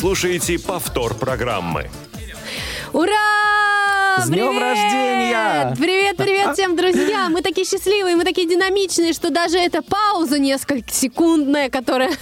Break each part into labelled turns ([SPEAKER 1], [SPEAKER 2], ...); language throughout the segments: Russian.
[SPEAKER 1] слушаете повтор программы.
[SPEAKER 2] Ура!
[SPEAKER 3] С днем
[SPEAKER 2] Привет!
[SPEAKER 3] рождения!
[SPEAKER 2] Привет, привет всем, друзья! Мы такие счастливые, мы такие динамичные, что даже эта пауза несколько секундная, которая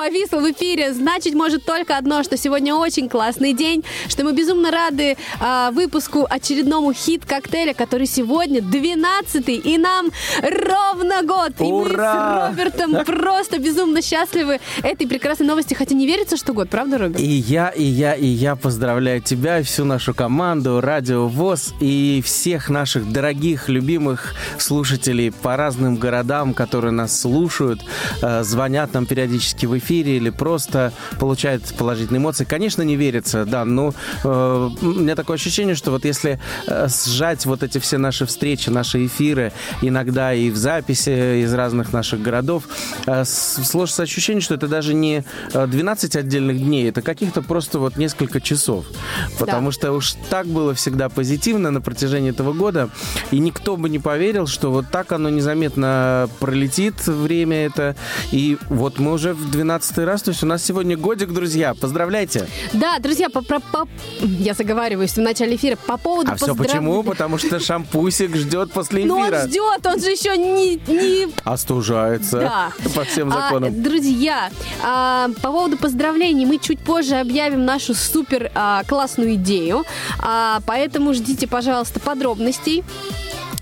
[SPEAKER 2] повисла в эфире, значит может только одно, что сегодня очень классный день, что мы безумно рады а, выпуску очередному хит-коктейля, который сегодня 12-й, и нам ровно год. И
[SPEAKER 3] Ура!
[SPEAKER 2] мы с Робертом просто безумно счастливы этой прекрасной новости, хотя не верится, что год, правда, Роберт?
[SPEAKER 3] И я, и я, и я поздравляю тебя и всю нашу команду, Радио ВОЗ и всех наших дорогих, любимых слушателей по разным городам, которые нас слушают, э, звонят нам периодически в эфире или просто получают положительные эмоции. Конечно, не верится, да, но э, у меня такое ощущение, что вот если э, сжать вот эти все наши встречи, наши эфиры, иногда и в записи из разных наших городов, э, сложится ощущение, что это даже не э, 12 отдельных дней, это каких-то просто вот несколько часов. Потому что уж так было всегда позитивно на протяжении этого года, и никто бы не поверил, что вот так оно незаметно пролетит время это. И вот мы уже в 12 раз, то есть у нас сегодня годик, друзья, поздравляйте.
[SPEAKER 2] Да, друзья, по, по- по- я заговариваюсь в начале эфира по поводу
[SPEAKER 3] А все
[SPEAKER 2] поздрав-
[SPEAKER 3] почему? Потому что шампусик ждет после
[SPEAKER 2] Но он
[SPEAKER 3] эфира.
[SPEAKER 2] ждет, он же еще не, не
[SPEAKER 3] Остужается
[SPEAKER 2] Да.
[SPEAKER 3] по всем
[SPEAKER 2] А,
[SPEAKER 3] законам.
[SPEAKER 2] друзья, а, по поводу поздравлений мы чуть позже объявим нашу супер а, классную идею, А, поэтому ждите, пожалуйста, подробностей.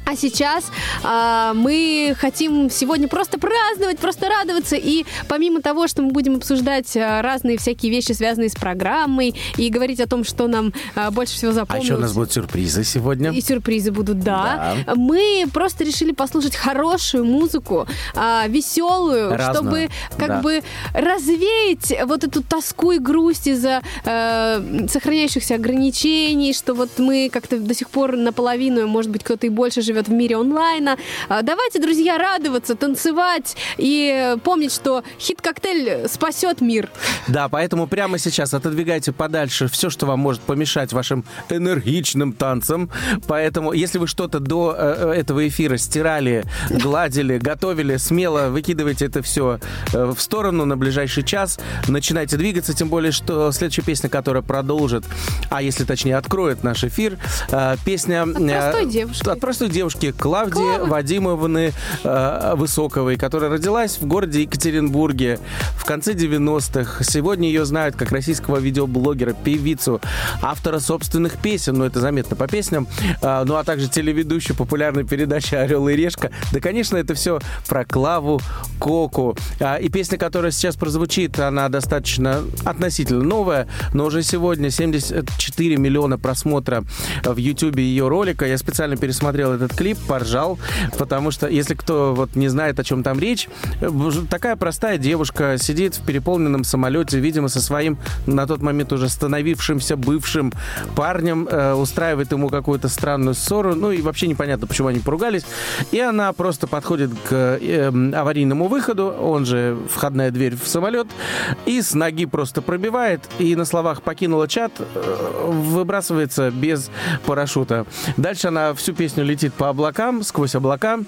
[SPEAKER 2] А сейчас а, мы хотим сегодня просто праздновать, просто радоваться. И помимо того, что мы будем обсуждать а, разные всякие вещи, связанные с программой, и говорить о том, что нам а, больше всего
[SPEAKER 3] А
[SPEAKER 2] запомнилось.
[SPEAKER 3] еще у нас будут сюрпризы сегодня.
[SPEAKER 2] И сюрпризы будут, да. Мы просто решили послушать хорошую музыку, а, веселую,
[SPEAKER 3] Разную,
[SPEAKER 2] чтобы как
[SPEAKER 3] да.
[SPEAKER 2] бы развеять вот эту тоску и грусть из-за э, сохраняющихся ограничений, что вот мы как-то до сих пор наполовину, может быть, кто-то и больше живет в мире онлайна. А, давайте, друзья, радоваться, танцевать и помнить, что хит-коктейль спасет мир.
[SPEAKER 3] Да, поэтому прямо сейчас отодвигайте подальше все, что вам может помешать вашим энергичным танцам. Поэтому, если вы что-то до э, этого эфира стирали, гладили, готовили, смело выкидывайте это все в сторону на ближайший час. Начинайте двигаться, тем более, что следующая песня, которая продолжит, а если точнее откроет наш эфир, э, песня...
[SPEAKER 2] От простой
[SPEAKER 3] э,
[SPEAKER 2] девушки.
[SPEAKER 3] От простой девушки Клавдии
[SPEAKER 2] Клава.
[SPEAKER 3] Вадимовны э, Высоковой, которая родилась в городе Екатеринбурге в конце 90-х. Сегодня ее знают как российского видеоблогера, певицу, автора собственных песен, ну это заметно по песням, э, ну а также телеведущую популярной передачи «Орел и решка». Да, конечно, это все про Клаву Коку. А, И песня, которая сейчас прозвучит, она достаточно относительно новая, но уже сегодня 74 миллиона просмотра в YouTube ее ролика. Я специально пересмотрел этот клип, поржал, потому что, если кто вот не знает, о чем там речь, э, такая простая девушка сидит в переполненном самолете, видимо, со своим на тот момент уже становившимся бывшим парнем, э, устраивает ему какую-то странную ссору, ну и вообще непонятно, почему они поругались. И она просто подходит к э, аварийному выходу, он же входная дверь в самолет, и с ноги просто пробивает, и на словах покинула чат, э, выбрасывается без парашюта. Дальше она всю песню летит по облакам, сквозь облака,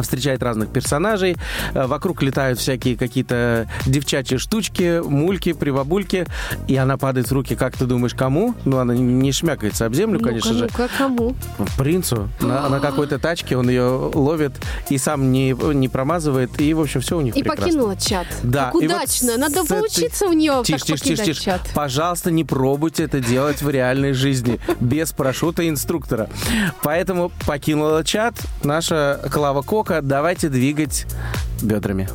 [SPEAKER 3] встречает разных персонажей. Э, Вокруг летают всякие какие-то девчачьи штучки, мульки, привабульки. И она падает в руки, как ты думаешь, кому? Ну, она не шмякается об землю, конечно
[SPEAKER 2] ну-ка,
[SPEAKER 3] же.
[SPEAKER 2] ну-ка, кому?
[SPEAKER 3] Принцу. На, на какой-то тачке он ее ловит и сам не, не промазывает. И, в общем, все у них
[SPEAKER 2] И
[SPEAKER 3] прекрасно.
[SPEAKER 2] покинула чат.
[SPEAKER 3] Да,
[SPEAKER 2] Как
[SPEAKER 3] вот
[SPEAKER 2] удачно.
[SPEAKER 3] с
[SPEAKER 2] Надо
[SPEAKER 3] этой-
[SPEAKER 2] поучиться у нее
[SPEAKER 3] Тише,
[SPEAKER 2] так
[SPEAKER 3] тише, тише, тише.
[SPEAKER 2] чат.
[SPEAKER 3] Пожалуйста, не пробуйте это делать в реальной жизни без парашюта инструктора. Поэтому покинула чат наша Клава Давайте двигать бедрами.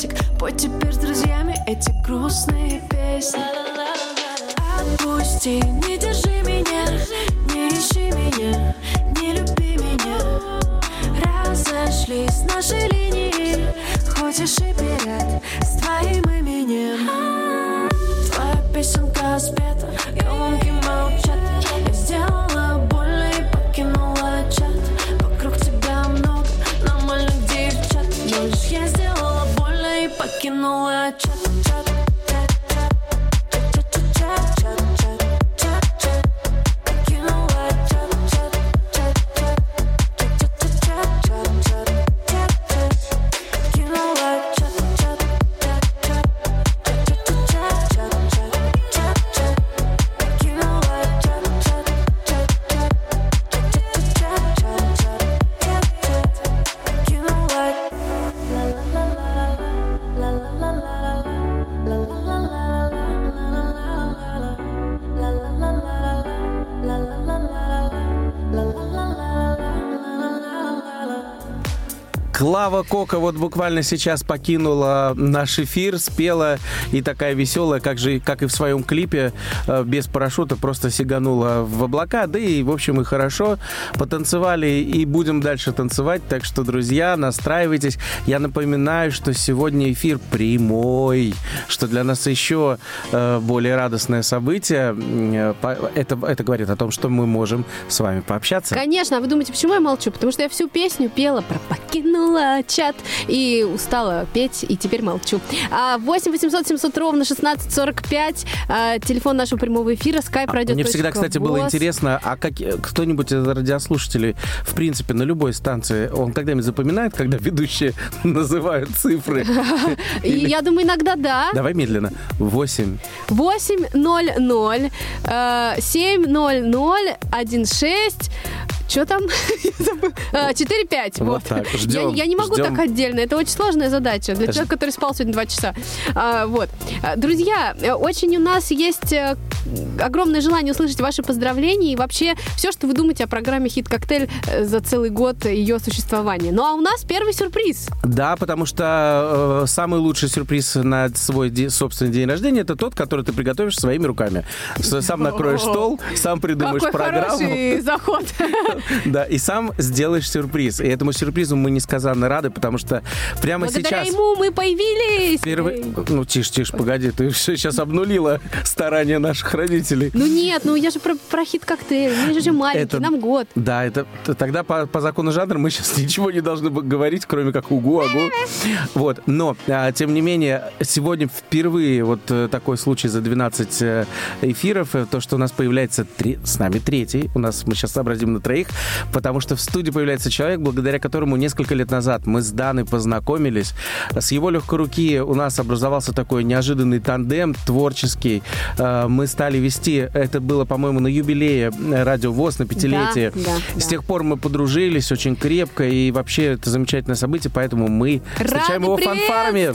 [SPEAKER 4] Крестик Пой теперь с друзьями эти грустные песни. Отпусти, не держи меня, не ищи меня, не люби меня. Разошлись наши линии, хочешь и пират с твоим именем. Твоя песенка спета, know what
[SPEAKER 3] Клава Кока вот буквально сейчас покинула наш эфир, спела и такая веселая, как же, как и в своем клипе, э, без парашюта просто сиганула в облака. Да и, в общем, и хорошо. Потанцевали и будем дальше танцевать. Так что, друзья, настраивайтесь. Я напоминаю, что сегодня эфир прямой, что для нас еще э, более радостное событие. Э, Это, это говорит о том, что мы можем с вами пообщаться.
[SPEAKER 2] Конечно, а вы думаете, почему я молчу? Потому что я всю песню пела про покинула Чат И устала петь, и теперь молчу. 8 800 700 ровно 1645. А, телефон нашего прямого эфира. Skype а, пройдет.
[SPEAKER 3] Мне всегда, кстати, босс. было интересно, а как э, кто-нибудь из радиослушателей, в принципе, на любой станции, он когда-нибудь запоминает, когда ведущие называют цифры?
[SPEAKER 2] Я думаю, иногда да.
[SPEAKER 3] Давай медленно. 8.
[SPEAKER 2] 8 0 0 7 0 0 1 6 что там? 4-5.
[SPEAKER 3] Э, вот. так. Ждем.
[SPEAKER 2] Я, не могу так отдельно. Это очень сложная задача для человека, который спал сегодня 2 часа. А, вот. Э, друзья, э, очень у нас есть огромное желание услышать ваши поздравления и вообще все, что вы думаете о программе «Хит-коктейль» за целый год ее существования. Ну а у нас первый сюрприз.
[SPEAKER 3] Да, потому что самый лучший сюрприз на свой собственный день рождения это тот, который ты приготовишь своими руками. Сам накроешь стол, сам придумаешь программу.
[SPEAKER 2] Какой
[SPEAKER 3] программу.
[SPEAKER 2] Хороший заход.
[SPEAKER 3] Да, и сам сделаешь сюрприз. И этому сюрпризу мы несказанно рады, потому что прямо
[SPEAKER 2] Благодаря
[SPEAKER 3] сейчас...
[SPEAKER 2] ему мы появились.
[SPEAKER 3] Первый... Ну, тише, тише, погоди, ты сейчас обнулила старания наших родителей.
[SPEAKER 2] Ну нет, ну я же про, про хит-коктейль. Мы же маленький,
[SPEAKER 3] Это-
[SPEAKER 2] нам год.
[SPEAKER 3] Да, это тогда по, по закону жанра мы сейчас ничего не должны говорить, кроме как угу, агу. Вот. Но, а, тем не менее, сегодня впервые вот э, такой случай за 12 э, эфиров, э, то, что у нас появляется три- с нами третий, у нас мы сейчас сообразим на троих, потому что в студии появляется человек, благодаря которому несколько лет назад мы с Даной познакомились. С его легкой руки у нас образовался такой неожиданный тандем творческий. Э, Мы стали вести, это было, по-моему, на юбилее э, Радио ВОЗ, на пятилетие.
[SPEAKER 2] Да, да,
[SPEAKER 3] С
[SPEAKER 2] да.
[SPEAKER 3] тех пор мы подружились очень крепко, и вообще это замечательное событие, поэтому мы встречаем его
[SPEAKER 2] Рады
[SPEAKER 3] фанфарами.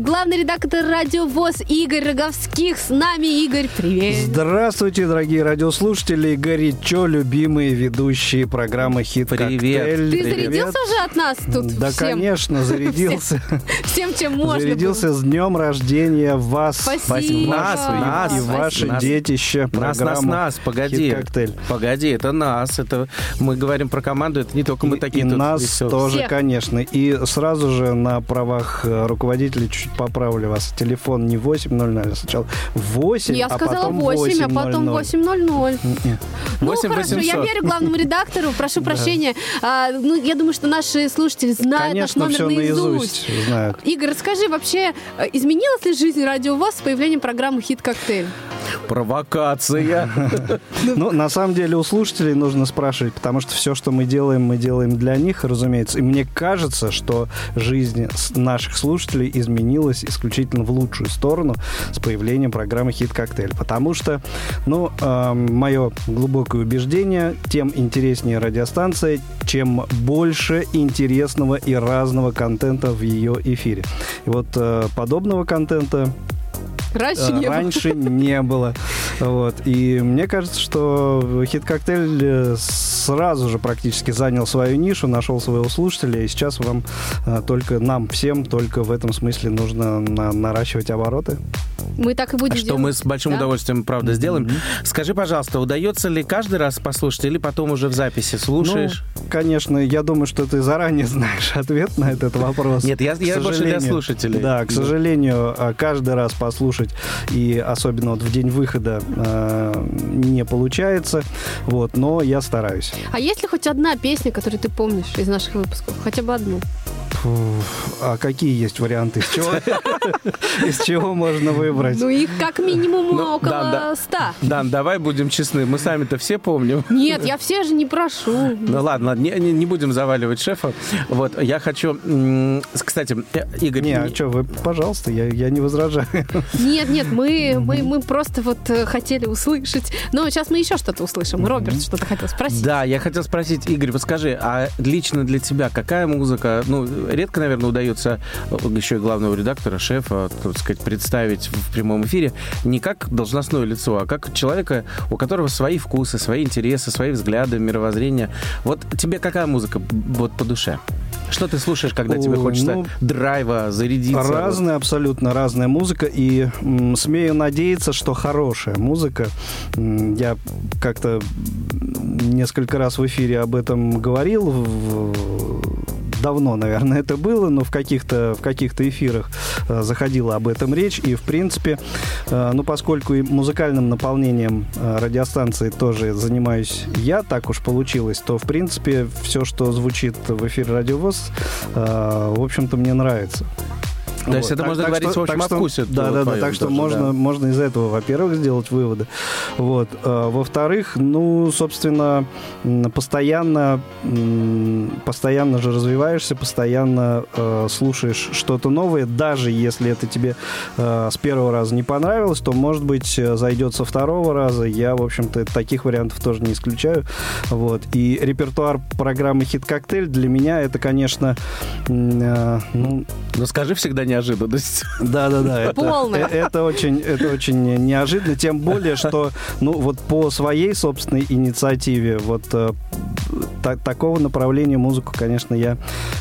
[SPEAKER 2] Главный редактор Радио ВОЗ Игорь Роговских. С нами, Игорь, привет!
[SPEAKER 5] Здравствуйте, дорогие радиослушатели, горячо любимые ведущие программы «Хит
[SPEAKER 3] Привет.
[SPEAKER 5] Коктейль».
[SPEAKER 2] Ты
[SPEAKER 3] Привет.
[SPEAKER 2] зарядился уже от нас тут
[SPEAKER 5] Да,
[SPEAKER 2] всем?
[SPEAKER 5] конечно, зарядился.
[SPEAKER 2] Всем, чем можно
[SPEAKER 5] Зарядился
[SPEAKER 2] было.
[SPEAKER 5] с днем рождения вас.
[SPEAKER 2] Спасибо.
[SPEAKER 3] Нас,
[SPEAKER 5] И-
[SPEAKER 3] нас,
[SPEAKER 5] и ваше
[SPEAKER 3] Нас.
[SPEAKER 5] детище.
[SPEAKER 3] Нас, нас, нас, погоди. Погоди, это нас. Это мы говорим про команду, это не только мы
[SPEAKER 5] И-
[SPEAKER 3] такие
[SPEAKER 5] и
[SPEAKER 3] тут
[SPEAKER 5] нас
[SPEAKER 3] веселые.
[SPEAKER 5] тоже,
[SPEAKER 2] Всех.
[SPEAKER 5] конечно. И сразу же на правах э, руководителя чуть поправлю вас. Телефон не 800, а сначала 8,
[SPEAKER 2] Я
[SPEAKER 5] а
[SPEAKER 2] сказала
[SPEAKER 5] потом
[SPEAKER 2] 8, а потом
[SPEAKER 5] 800.
[SPEAKER 2] 8.00.
[SPEAKER 5] Не.
[SPEAKER 2] Ну,
[SPEAKER 3] 8
[SPEAKER 2] хорошо, я
[SPEAKER 3] 800.
[SPEAKER 2] верю главному редактору, прошу прощения. А, ну, я думаю, что наши слушатели знают
[SPEAKER 5] Конечно,
[SPEAKER 2] наш номер
[SPEAKER 5] наизусть знают.
[SPEAKER 2] Игорь, расскажи вообще, э, изменилась ли жизнь Радио ВОЗ с появлением программы «Хит-коктейль»?
[SPEAKER 3] Провокация.
[SPEAKER 5] Ну, на самом деле, у слушателей нужно спрашивать, потому что все, что мы делаем, мы делаем для них, разумеется. И мне кажется, что жизнь наших слушателей изменилась исключительно в лучшую сторону с появлением программы «Хит-коктейль». Потому что, ну, мое глубокое убеждение, тем интереснее радиостанция, чем больше интересного и разного контента в ее эфире. И вот э, подобного контента
[SPEAKER 2] Раньше не было.
[SPEAKER 5] раньше не было. Вот. И мне кажется, что хит-коктейль э, сразу же практически занял свою нишу, нашел своего слушателя, и сейчас вам э, только, нам всем только в этом смысле нужно на- наращивать обороты.
[SPEAKER 2] Мы так и будем
[SPEAKER 3] Что
[SPEAKER 2] делать.
[SPEAKER 3] мы с большим
[SPEAKER 2] Да?
[SPEAKER 3] удовольствием, правда, сделаем. Скажи, пожалуйста, удается ли каждый раз послушать или потом уже в записи слушаешь?
[SPEAKER 5] Ну, конечно, я думаю, что ты заранее знаешь ответ на этот вопрос.
[SPEAKER 3] Нет, я- я больше для слушателей.
[SPEAKER 5] Да, к сожалению, э, каждый раз послушать, и особенно вот в день выхода, э, не получается. Вот, но я стараюсь.
[SPEAKER 2] А есть ли хоть одна песня, которую ты помнишь из наших выпусков? Хотя бы одну.
[SPEAKER 5] Фу, А какие есть варианты? Чего, из чего можно выбрать?
[SPEAKER 2] Ну, их как минимум
[SPEAKER 3] Ну,
[SPEAKER 2] около
[SPEAKER 3] да.
[SPEAKER 2] ста.
[SPEAKER 3] Дан, давай будем честны, мы сами-то все помним.
[SPEAKER 2] Нет, я все же не прошу.
[SPEAKER 3] Ну ладно, ладно, не, не- не будем заваливать шефа. Вот, я хочу... Кстати, э, Игорь...
[SPEAKER 5] Не, а что, вы, пожалуйста, я, я не возражаю.
[SPEAKER 2] Нет, нет, мы, мы, мы просто вот э, хотели услышать. Но сейчас мы еще что-то услышим. Роберт что-то хотел спросить.
[SPEAKER 3] Да, я хотел спросить, Игорь, вот скажи, а лично для тебя какая музыка, ну, редко, наверное, удается э, еще и главного редактора, шефа, так сказать, представить в прямом эфире не как должностное лицо, а как человека, у которого свои вкусы, свои интересы, свои взгляды, мировоззрение. Вот тебе какая музыка вот по душе? Что ты слушаешь, когда тебе хочется
[SPEAKER 5] ну,
[SPEAKER 3] драйва, зарядиться?
[SPEAKER 5] Разная, абсолютно разная музыка. И м, смею надеяться, что хорошая музыка. М, Я как-то несколько раз в эфире об этом говорил. в- Давно, наверное, это было, но в каких-то в каких-то эфирах э, заходила об этом речь. И, в принципе, э, ну, поскольку и музыкальным наполнением э, радиостанции тоже занимаюсь я, так уж получилось, то, в принципе, все, что звучит в эфире Радиовоз, в общем-то, мне нравится.
[SPEAKER 3] То есть это можно говорить, в общем, о вкусе
[SPEAKER 5] Да, да, да. Так что
[SPEAKER 3] тоже,
[SPEAKER 5] можно,
[SPEAKER 3] да.
[SPEAKER 5] можно из этого, во-первых, сделать выводы. Вот. А, Во-вторых, ну, собственно, постоянно, постоянно же развиваешься, постоянно э, слушаешь что-то новое, даже если это тебе э, с первого раза не понравилось, то, может быть, э, зайдет со второго раза. Я, в общем-то, таких вариантов тоже не исключаю. Вот. И репертуар программы «Хит-коктейль» для меня это, конечно, э, ну,
[SPEAKER 3] Ну скажи всегда неожиданность.
[SPEAKER 5] да, да, да. Это,
[SPEAKER 2] Полная.
[SPEAKER 5] э- это очень, это очень неожиданно, тем более, что, ну, вот по своей собственной инициативе, вот э, та- такого направления музыку, конечно, я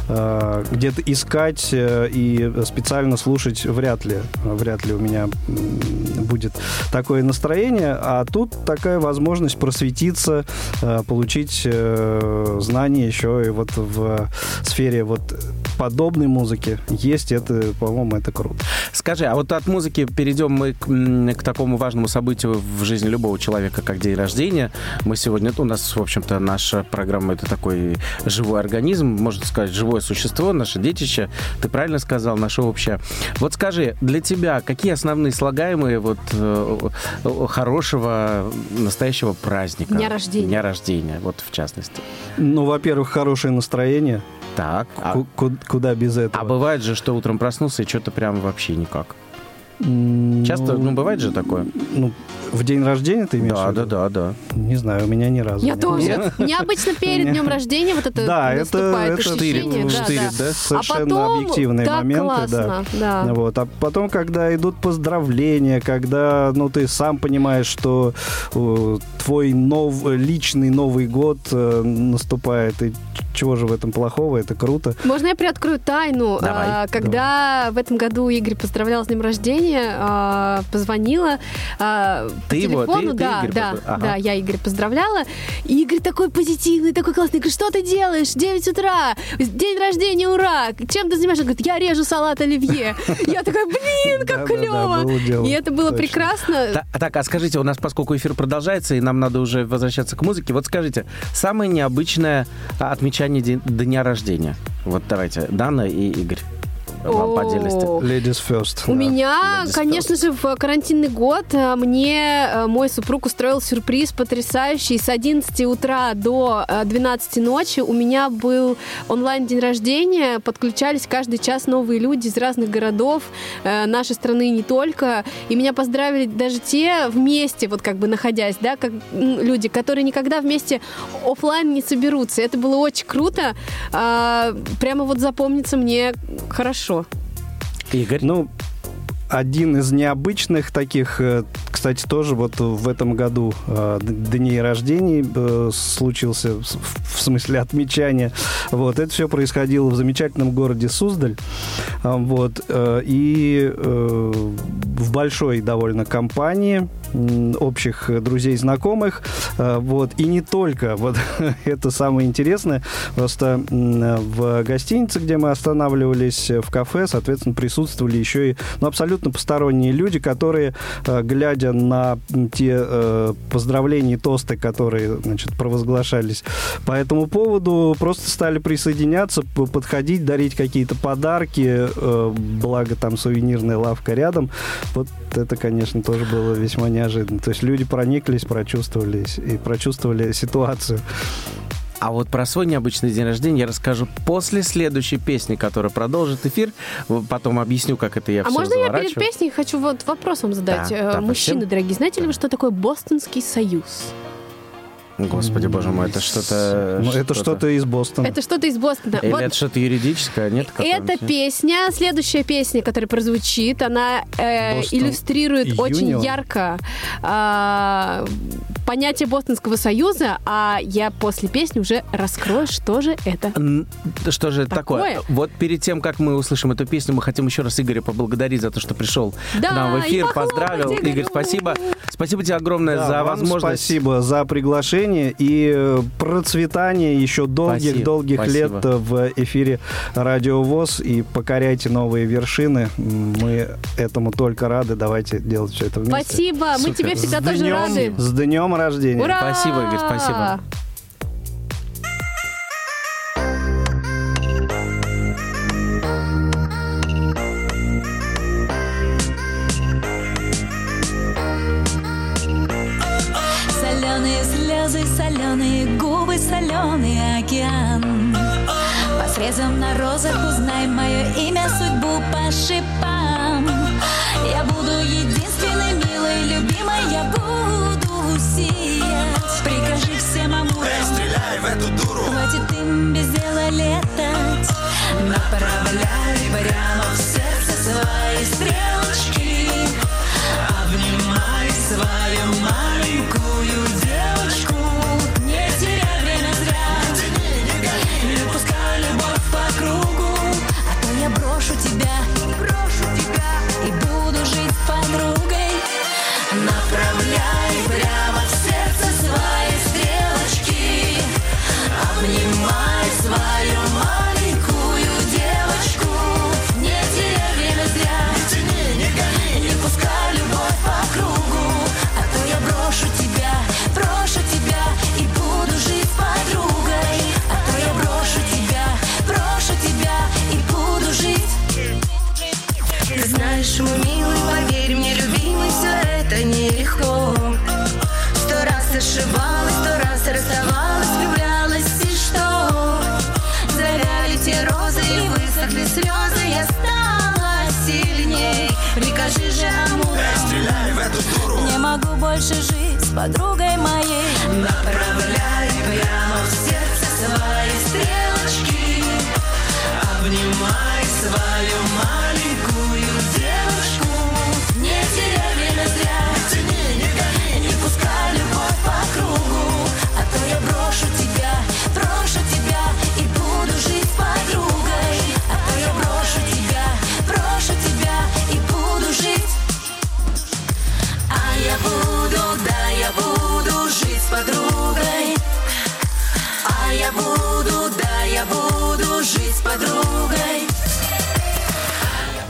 [SPEAKER 5] э, где-то искать э, и специально слушать вряд ли, вряд ли у меня будет такое настроение, а тут такая возможность просветиться, э, получить э, знания еще и вот в сфере вот подобной музыки есть это, по-моему, это круто.
[SPEAKER 3] Скажи, а вот от музыки перейдем мы к, к такому важному событию в жизни любого человека, как день рождения. Мы сегодня, у нас, в общем-то, наша программа это такой живой организм, можно сказать, живое существо, наше детище. Ты правильно сказал, наше общее. Вот скажи, для тебя какие основные слагаемые вот э, хорошего настоящего праздника?
[SPEAKER 2] Дня рождения.
[SPEAKER 3] Дня рождения, вот в частности.
[SPEAKER 5] Ну, во-первых, хорошее настроение.
[SPEAKER 3] Так. А,
[SPEAKER 5] Ку- ку- куда без этого?
[SPEAKER 3] а бывает же, что утром проснулся и что-то прям вообще никак. Часто, ну, бывает же такое?
[SPEAKER 5] Ну, в день рождения ты имеешь
[SPEAKER 3] Да,
[SPEAKER 5] виду?
[SPEAKER 3] да, да, да.
[SPEAKER 5] Не знаю, у меня ни разу.
[SPEAKER 2] Я тоже. Мне обычно перед днем рождения вот это
[SPEAKER 5] Да, это,
[SPEAKER 2] наступает
[SPEAKER 5] это
[SPEAKER 2] ощущение.
[SPEAKER 3] штырит,
[SPEAKER 2] да, да.
[SPEAKER 5] Совершенно
[SPEAKER 2] а потом,
[SPEAKER 5] объективные моменты, да.
[SPEAKER 2] да.
[SPEAKER 5] Вот. А потом, когда идут поздравления, когда ну, ты сам понимаешь, что э, твой нов, личный Новый год э, наступает, и чего же в этом плохого, это круто.
[SPEAKER 2] Можно я приоткрою тайну?
[SPEAKER 3] Давай.
[SPEAKER 2] А, Когда в этом году Игорь поздравлял с днем рождения, а, позвонила а, по телефону, да, да, да, я Игорь поздравляла, и Игорь такой позитивный, такой классный, говорит, что ты делаешь? 9 утра, день рождения, ура! Чем ты занимаешься? Говорит, я режу салат оливье. Я такая, блин, как клево! И это было прекрасно.
[SPEAKER 3] Та- Так, а скажите, у нас, поскольку эфир продолжается, и нам надо уже возвращаться к музыке, вот скажите, самое необычное отмечание дня рождения? Вот давайте, Дана и Игорь. Вам по отдельности.
[SPEAKER 5] Ladies first.
[SPEAKER 2] У меня, конечно же, в карантинный год э, мне э, мой супруг устроил сюрприз потрясающий. С 11 утра до э, 12 ночи у меня был онлайн-день рождения. Подключались каждый час новые люди из разных городов э, нашей страны не только. И меня поздравили даже те вместе, вот как бы находясь, да, как люди, которые никогда вместе оффлайн не соберутся. Это было очень круто. А, Прямо вот запомнится мне хорошо.
[SPEAKER 3] Игорь.
[SPEAKER 5] Ну, один из необычных таких, э, кстати, тоже вот в этом году э, дней рождений э, случился, в смысле отмечания. Вот, это все происходило в замечательном городе Суздаль. Вот, и в большой довольно компании общих друзей, знакомых. Э, Вот, и не только. Вот это самое интересное. Просто в гостинице, где мы останавливались, э, в кафе, соответственно, присутствовали еще и ну, абсолютно посторонние люди, которые, э, глядя на те э, поздравления и тосты, которые значит, провозглашались по этому поводу, просто стали присоединяться, подходить, дарить какие-то подарки, э, благо там сувенирная лавка рядом. Вот это, конечно, тоже было весьма неожиданно. То есть люди прониклись, прочувствовались и прочувствовали ситуацию.
[SPEAKER 3] А вот про свой необычный день рождения я расскажу после следующей песни, которая продолжит эфир. Потом объясню, как это я
[SPEAKER 2] А
[SPEAKER 3] все
[SPEAKER 2] можно я перед песней хочу вот вопрос вам задать?
[SPEAKER 3] Да,
[SPEAKER 2] Э,
[SPEAKER 3] да,
[SPEAKER 2] Мужчины
[SPEAKER 3] совсем.
[SPEAKER 2] дорогие, знаете ли вы, что такое Бостонский союз?
[SPEAKER 3] Господи, боже мой, это что-то...
[SPEAKER 5] Ну, это что-то из Бостона.
[SPEAKER 2] Это что-то из Бостона.
[SPEAKER 3] Или
[SPEAKER 2] Вот
[SPEAKER 3] это что-то юридическое, нет?
[SPEAKER 2] эта
[SPEAKER 3] какого-нибудь?
[SPEAKER 2] песня, следующая песня, которая прозвучит, она э,
[SPEAKER 5] Бостон
[SPEAKER 2] иллюстрирует очень
[SPEAKER 5] Юнион.
[SPEAKER 2] ярко а, понятие Бостонского союза, а я после песни уже раскрою, что же это.
[SPEAKER 3] Что же это такое?
[SPEAKER 2] Такое?
[SPEAKER 3] Вот перед тем, как мы услышим эту песню, мы хотим еще раз Игоря поблагодарить за то, что пришел
[SPEAKER 2] Да,
[SPEAKER 3] к нам в эфир, поздравил.
[SPEAKER 2] Игорю.
[SPEAKER 3] Игорь, спасибо. Спасибо тебе огромное
[SPEAKER 5] Да,
[SPEAKER 3] за возможность.
[SPEAKER 5] Спасибо за приглашение и э, процветание еще долгих-долгих
[SPEAKER 3] Спасибо,
[SPEAKER 5] лет
[SPEAKER 3] спасибо.
[SPEAKER 5] в эфире Радио ВОЗ и покоряйте новые вершины. Мы этому только рады. Давайте делать все это вместе.
[SPEAKER 2] Спасибо, мы
[SPEAKER 3] Супер.
[SPEAKER 2] тебе всегда
[SPEAKER 5] С
[SPEAKER 2] тоже
[SPEAKER 5] днем-
[SPEAKER 2] рады.
[SPEAKER 5] С днем рождения.
[SPEAKER 2] Ура!
[SPEAKER 3] Спасибо, Игорь, спасибо.
[SPEAKER 6] Океан. По срезам на розах узнай мое имя, судьбу по шипам. Я буду единственной, милой, любимой, я буду сиять Прикажи всем амурам
[SPEAKER 7] Стреляй в эту дуру.
[SPEAKER 6] Хватит им без дела летать. Направляй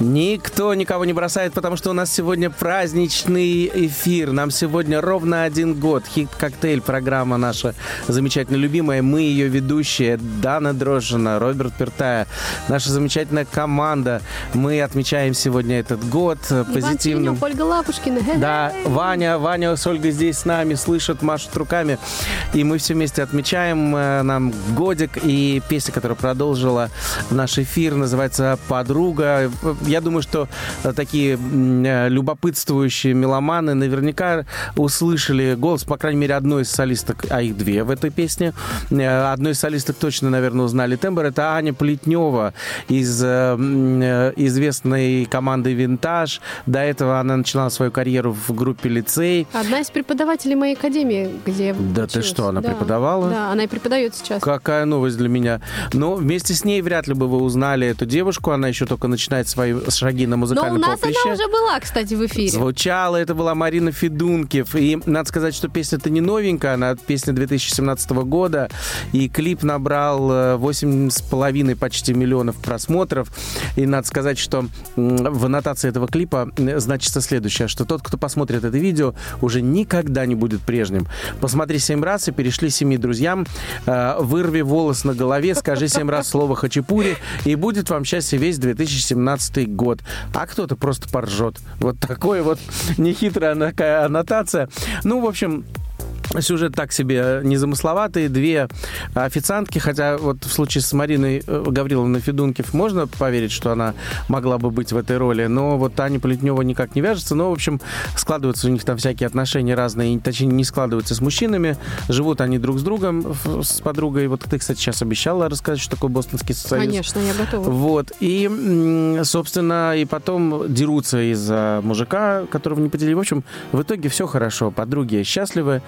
[SPEAKER 3] Никто никого не бросает, потому что у нас сегодня праздничный эфир. Нам сегодня ровно один год. Хит-коктейль, программа наша замечательно любимая. Мы ее ведущие. Дана Дрожжина, Роберт Пертая, наша замечательная команда. Мы отмечаем сегодня этот год
[SPEAKER 2] Иван
[SPEAKER 3] позитивным.
[SPEAKER 2] Черенев, Ольга Лапушкина.
[SPEAKER 3] Да, Ваня, Ваня с Ольгой здесь с нами, слышат, машут руками. И мы все вместе отмечаем э, нам годик. И песня, которая продолжила наш эфир, называется «Подруга». Я думаю, что э, такие э, любопытствующие меломаны наверняка услышали голос, по крайней мере, одной из солисток, а их две в этой песне. Э, Одной из солисток точно, наверное, узнали тембр. Это Аня Плетнева из известной команды «Винтаж». До этого она начинала свою карьеру в группе «Лицей».
[SPEAKER 2] Одна из преподавателей моей академии, где я
[SPEAKER 3] Да ты
[SPEAKER 2] училась.
[SPEAKER 3] что, она
[SPEAKER 2] Да.
[SPEAKER 3] преподавала?
[SPEAKER 2] Да, она и преподает сейчас.
[SPEAKER 3] Какая новость для меня. Но вместе с ней вряд ли бы вы узнали эту девушку. Она еще только начинает свои шаги на
[SPEAKER 2] Но у
[SPEAKER 3] музыкальном
[SPEAKER 2] нас
[SPEAKER 3] поприще.
[SPEAKER 2] она уже была, кстати, в эфире.
[SPEAKER 3] Звучала, это была Марина Федункив. И надо сказать, что песня-то не новенькая, она песня 2017 года. И клип набрал э, 8,5 почти миллионов просмотров. И надо сказать, что в аннотации этого клипа м, значится следующее, что тот, кто посмотрит это видео, уже никогда не будет прежним. Посмотри семь раз и перешли семи друзьям. Э, Вырви волос на голове, скажи семь раз слово «хачапури», и будет вам счастье весь 2017 год. А кто-то просто поржет. Вот такой вот нехитрая аннотация. Ну, в общем, Сюжет так себе незамысловатый. Две официантки, хотя вот в случае с Мариной э, Гавриловной Федункив можно поверить, что она могла бы быть в этой роли, но вот Таня Плетнева никак не вяжется. Но, в общем, складываются у них там всякие отношения разные, точнее, не складываются с мужчинами. Живут они друг с другом, с подругой. Вот ты, кстати, сейчас обещала рассказать, что такое Бостонский союз.
[SPEAKER 2] Конечно, я готова.
[SPEAKER 3] Вот. И, собственно, и потом дерутся из-за мужика, которого не поделили. В общем, в итоге все хорошо. Подруги счастливы,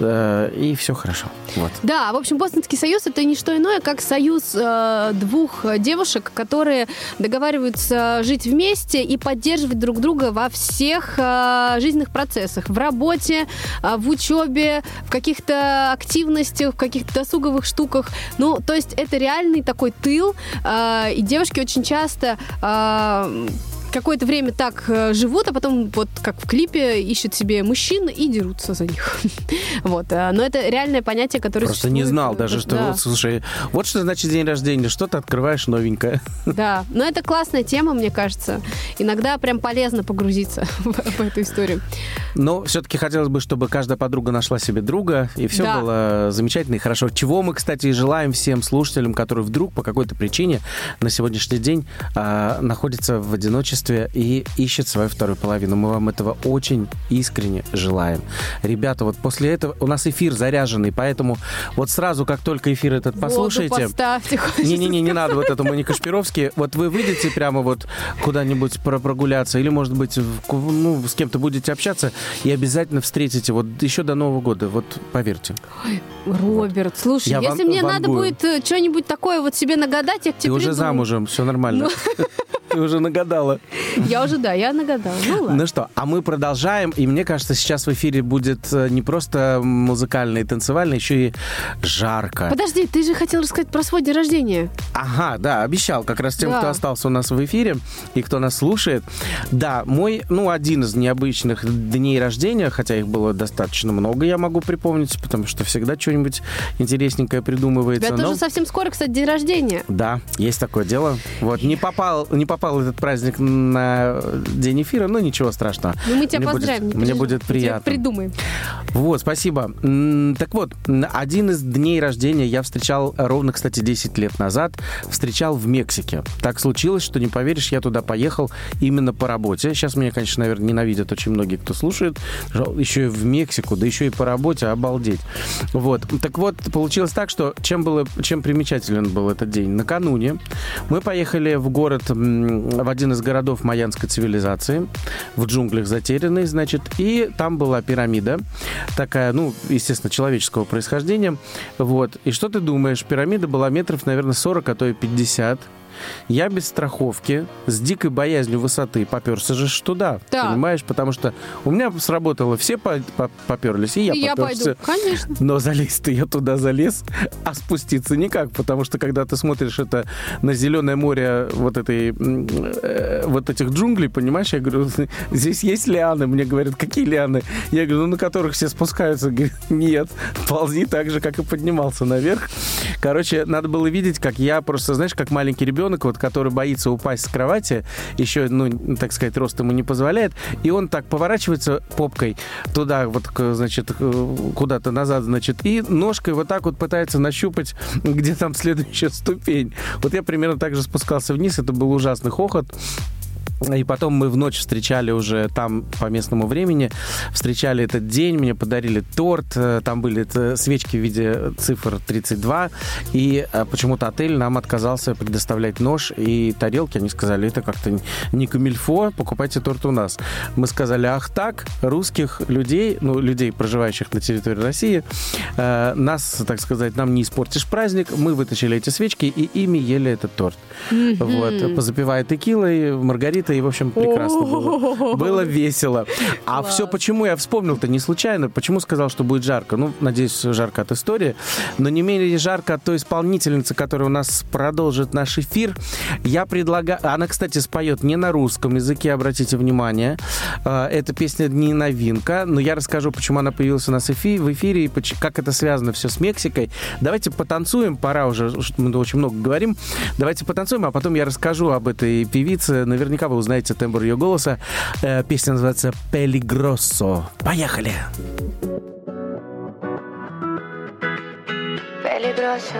[SPEAKER 3] и все хорошо. Вот.
[SPEAKER 2] Да, в общем, Бостонский союз это не что иное, как союз э, двух девушек, которые договариваются жить вместе и поддерживать друг друга во всех э, жизненных процессах. В работе, э, в учебе, в каких-то активностях, в каких-то досуговых штуках. Ну, то есть это реальный такой тыл, э, и девушки очень часто э, какое-то время так э, живут, а потом, вот как в клипе, ищут себе мужчин и дерутся за них. Вот. э, Но это реальное понятие, которое
[SPEAKER 3] Просто не
[SPEAKER 2] существует,
[SPEAKER 3] знал
[SPEAKER 2] э,
[SPEAKER 3] даже, что,
[SPEAKER 2] да.
[SPEAKER 3] вот, слушай, вот что значит день рождения, что ты открываешь новенькое.
[SPEAKER 2] Да, но это классная тема, мне кажется. Иногда прям полезно погрузиться в, в эту историю.
[SPEAKER 3] Но все-таки хотелось бы, чтобы каждая подруга нашла себе друга, и все
[SPEAKER 2] Да.
[SPEAKER 3] было замечательно и хорошо. Чего мы, кстати, и желаем всем слушателям, которые вдруг по какой-то причине на сегодняшний день а, находятся в одиночестве и ищут свою вторую половину. Мы вам этого очень искренне желаем. Ребята, вот после этого у нас эфир заряженный, поэтому вот сразу, как только эфир этот
[SPEAKER 2] Воду
[SPEAKER 3] послушаете... Не-не-не, не надо вот этому, не Кашпировский. Вот вы выйдете прямо вот куда-нибудь про- прогуляться, или, может быть, ну, с кем-то будете общаться, и обязательно встретите вот еще до Нового года, вот поверьте.
[SPEAKER 2] Роберт, слушай,
[SPEAKER 3] Я
[SPEAKER 2] если
[SPEAKER 3] ван-
[SPEAKER 2] мне надо
[SPEAKER 3] вангую.
[SPEAKER 2] будет э, что-нибудь такое вот себе нагадать, я к
[SPEAKER 3] Ты
[SPEAKER 2] тебе
[SPEAKER 3] уже
[SPEAKER 2] приду.
[SPEAKER 3] замужем, все нормально. Ты уже нагадала.
[SPEAKER 2] Я уже, да, я нагадала. Ну ладно.
[SPEAKER 3] Ну что, а мы продолжаем, и мне кажется, сейчас в эфире будет э, не просто музыкально и танцевально, еще и жарко.
[SPEAKER 2] Подожди, ты же хотел рассказать про свой день рождения.
[SPEAKER 3] Ага, да, обещал как раз тем,
[SPEAKER 2] Да.
[SPEAKER 3] кто остался у нас в эфире и кто нас слушает. Да, мой, ну, один из необычных дней рождения, хотя их было достаточно много, я могу припомнить, потому что всегда что-нибудь интересненькое придумывается.
[SPEAKER 2] тебя
[SPEAKER 3] но-
[SPEAKER 2] тоже совсем скоро, кстати, день рождения.
[SPEAKER 3] Да, есть такое дело. Вот, не попал, не попал этот праздник на день эфира, но ничего страшного.
[SPEAKER 2] Ну, мы тебя
[SPEAKER 3] Мне будет-
[SPEAKER 2] поздравим. не
[SPEAKER 3] Мне будет приятно.
[SPEAKER 2] придумаем.
[SPEAKER 3] Вот, спасибо. Так вот, один из дней рождения я встречал ровно, кстати, 10 лет назад. Встречал в Мексике. Так случилось, что не поверишь, я туда поехал именно по работе. Сейчас меня, конечно, наверное, ненавидят очень многие, кто слушает. Еще и в Мексику, да еще и по работе, обалдеть. Вот. Так вот, получилось так, что чем, было, чем примечателен был этот день? Накануне мы поехали в город, в один из городов майянской цивилизации, в джунглях затерянный, значит, и там была пирамида, такая, ну, естественно, человеческого происхождения, вот. И что ты думаешь? Пирамида была метров, наверное, 40, а то и 50. Я без страховки, с дикой боязнью высоты поперся же туда,
[SPEAKER 2] Так.
[SPEAKER 3] понимаешь? Потому что у меня сработало, все по- по- поперлись, и я
[SPEAKER 2] И я пойду. Конечно.
[SPEAKER 3] Но залезть-то я туда залез, а спуститься никак, потому что когда ты смотришь это на зеленое море вот этой э, вот этих джунглей, понимаешь, я говорю, здесь есть лианы, мне говорят, какие лианы? Я говорю, ну на которых все спускаются, Говорит, нет, ползи так же, как и поднимался наверх. Короче, надо было видеть, как я просто, знаешь, как маленький ребенок, вот, который боится упасть с кровати, еще, ну, так сказать, рост ему не позволяет, и он так поворачивается попкой туда, вот, значит, куда-то назад, значит, и ножкой вот так вот пытается нащупать, где там следующая ступень. Вот я примерно так же спускался вниз, это был ужасный хохот. И потом мы в ночь встречали уже там по местному времени, встречали этот день, мне подарили торт, э, там были э, свечки в виде цифр 32, и э, почему-то отель нам отказался предоставлять нож и тарелки, они сказали, это как-то не камильфо, покупайте торт у нас. Мы сказали, ах так, русских людей, ну, людей, проживающих на территории России, э, нас, так сказать, нам не испортишь праздник, мы вытащили эти свечки и ими ели этот торт. Вот, позапивая текилой, маргаритой, и, в общем, прекрасно было. Было весело. А все почему я вспомнил-то не случайно. Почему сказал, что будет жарко? Ну, надеюсь, жарко от истории. Но не менее жарко от той исполнительницы, которая у нас продолжит наш эфир. Я предлагаю... Она, кстати, споет не на русском языке, обратите внимание. Э, Эта песня не новинка, но я расскажу, почему она появилась у нас в эфире и как это связано все с Мексикой. Давайте потанцуем, пора уже, мы очень много говорим. Давайте потанцуем, а потом я расскажу об этой певице. Наверняка вы узнаете тембр ее голоса. Э, Песня называется «Пелигроссо». Поехали!
[SPEAKER 7] peligroso.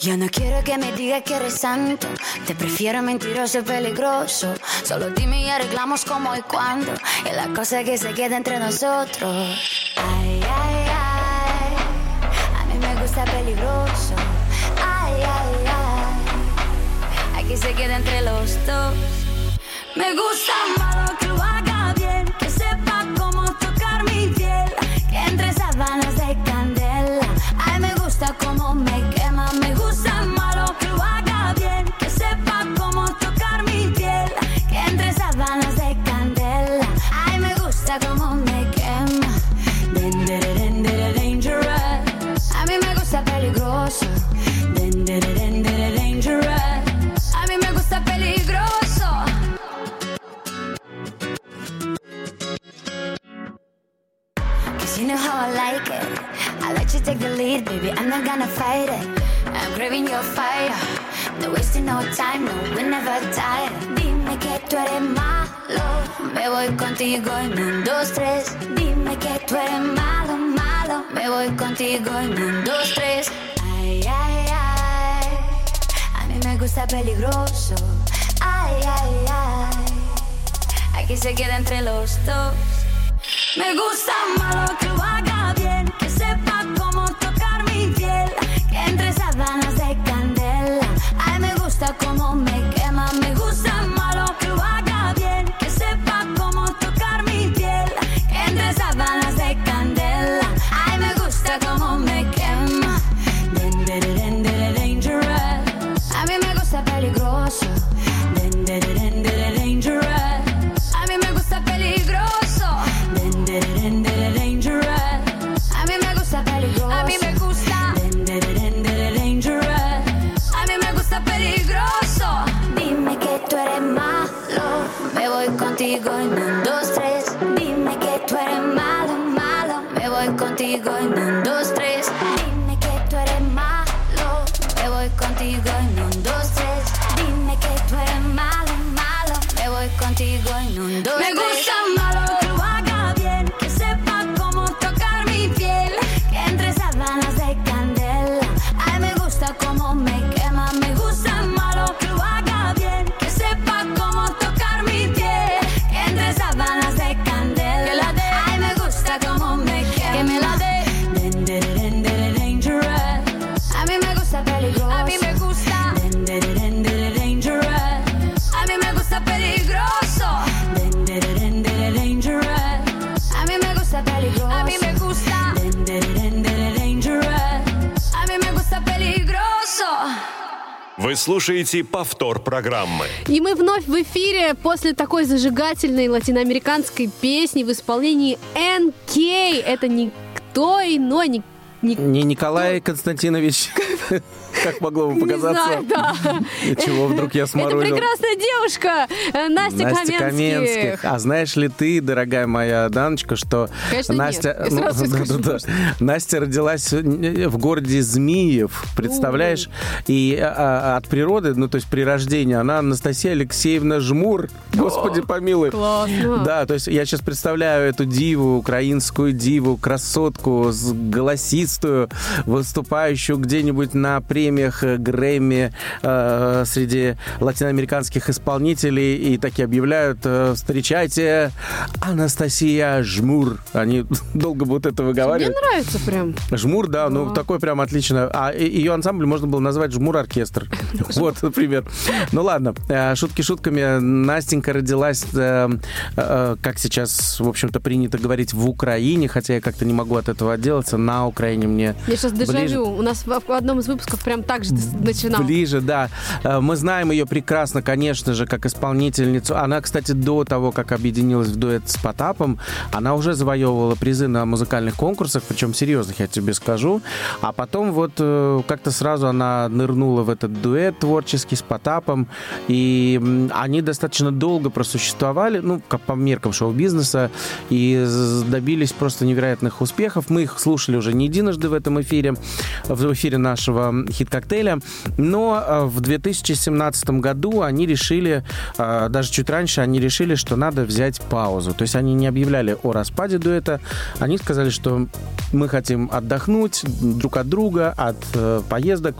[SPEAKER 7] Yo no quiero que me digas que eres santo. Te prefiero mentiroso y peligroso. Solo dime y arreglamos cómo y cuándo. Es la cosa que se queda entre nosotros. Ay, ay, ay. A mí me gusta peligroso. Entre los dos. Me gusta malo entre los dos. Me gusta malo contigo
[SPEAKER 1] Вы слушаете повтор программы.
[SPEAKER 2] И мы вновь в эфире после такой зажигательной латиноамериканской песни в исполнении NK. Это никто иной, не, не-
[SPEAKER 3] Не Николай Константинович, как могло бы
[SPEAKER 2] не
[SPEAKER 3] показаться.
[SPEAKER 2] знаю, да.
[SPEAKER 3] И Чего вдруг я
[SPEAKER 2] Это
[SPEAKER 3] сморозил?
[SPEAKER 2] прекрасная девушка э, Настя,
[SPEAKER 3] Настя
[SPEAKER 2] Каменских.
[SPEAKER 3] Каменских. А знаешь ли ты, дорогая моя Даночка, что
[SPEAKER 2] Конечно.
[SPEAKER 3] Настя,
[SPEAKER 2] сразу скажу,
[SPEAKER 3] да-да-да. Настя родилась в городе Змиев, представляешь? И а, а, от природы, ну то есть при рождении, она Анастасия Алексеевна Жмур. Господи помилуй.
[SPEAKER 2] Классно.
[SPEAKER 3] Да, то есть я сейчас представляю эту диву, украинскую диву, красотку, с- голосистую, выступающую где-нибудь на премиях э, Грэмми э, среди латиноамериканских исполнителей, и такие объявляют, э, встречайте, Анастасия Жмур. Они долго будут это
[SPEAKER 2] Мне
[SPEAKER 3] выговаривать.
[SPEAKER 2] нравится прям.
[SPEAKER 3] Жмур, да, ну
[SPEAKER 2] Да.
[SPEAKER 3] такой прям отлично. А ее ансамбль можно было назвать Жмур оркестр. Вот, например. Ну ладно, шутки шутками. Настенька родилась, э, э, как сейчас, в общем-то, принято говорить, в Украине, хотя я как-то не могу от этого отделаться. На Украине мне
[SPEAKER 2] Я сейчас
[SPEAKER 3] Ближе.
[SPEAKER 2] дежавю. У нас в одном из выпусков прям так начинал.
[SPEAKER 3] Ближе, да. Э, Мы знаем ее прекрасно, конечно же, как исполнительницу. Она, кстати, до того, как объединилась в дуэт с Потапом, она уже завоевывала призы на музыкальных конкурсах, причем серьезных, я тебе скажу. А потом вот э, как-то сразу она нырнула в этот дуэт творческий с Потапом, и они достаточно долго просуществовали, ну, как по меркам шоу-бизнеса, и добились просто невероятных успехов. Мы их слушали уже не единожды в этом эфире, в эфире нашего хит-коктейля. Но э, в 2017 году они решили, э, даже чуть раньше, они решили, что надо взять паузу. То есть они не объявляли о распаде дуэта, они сказали, что мы хотим отдохнуть друг от друга, от э, поездок.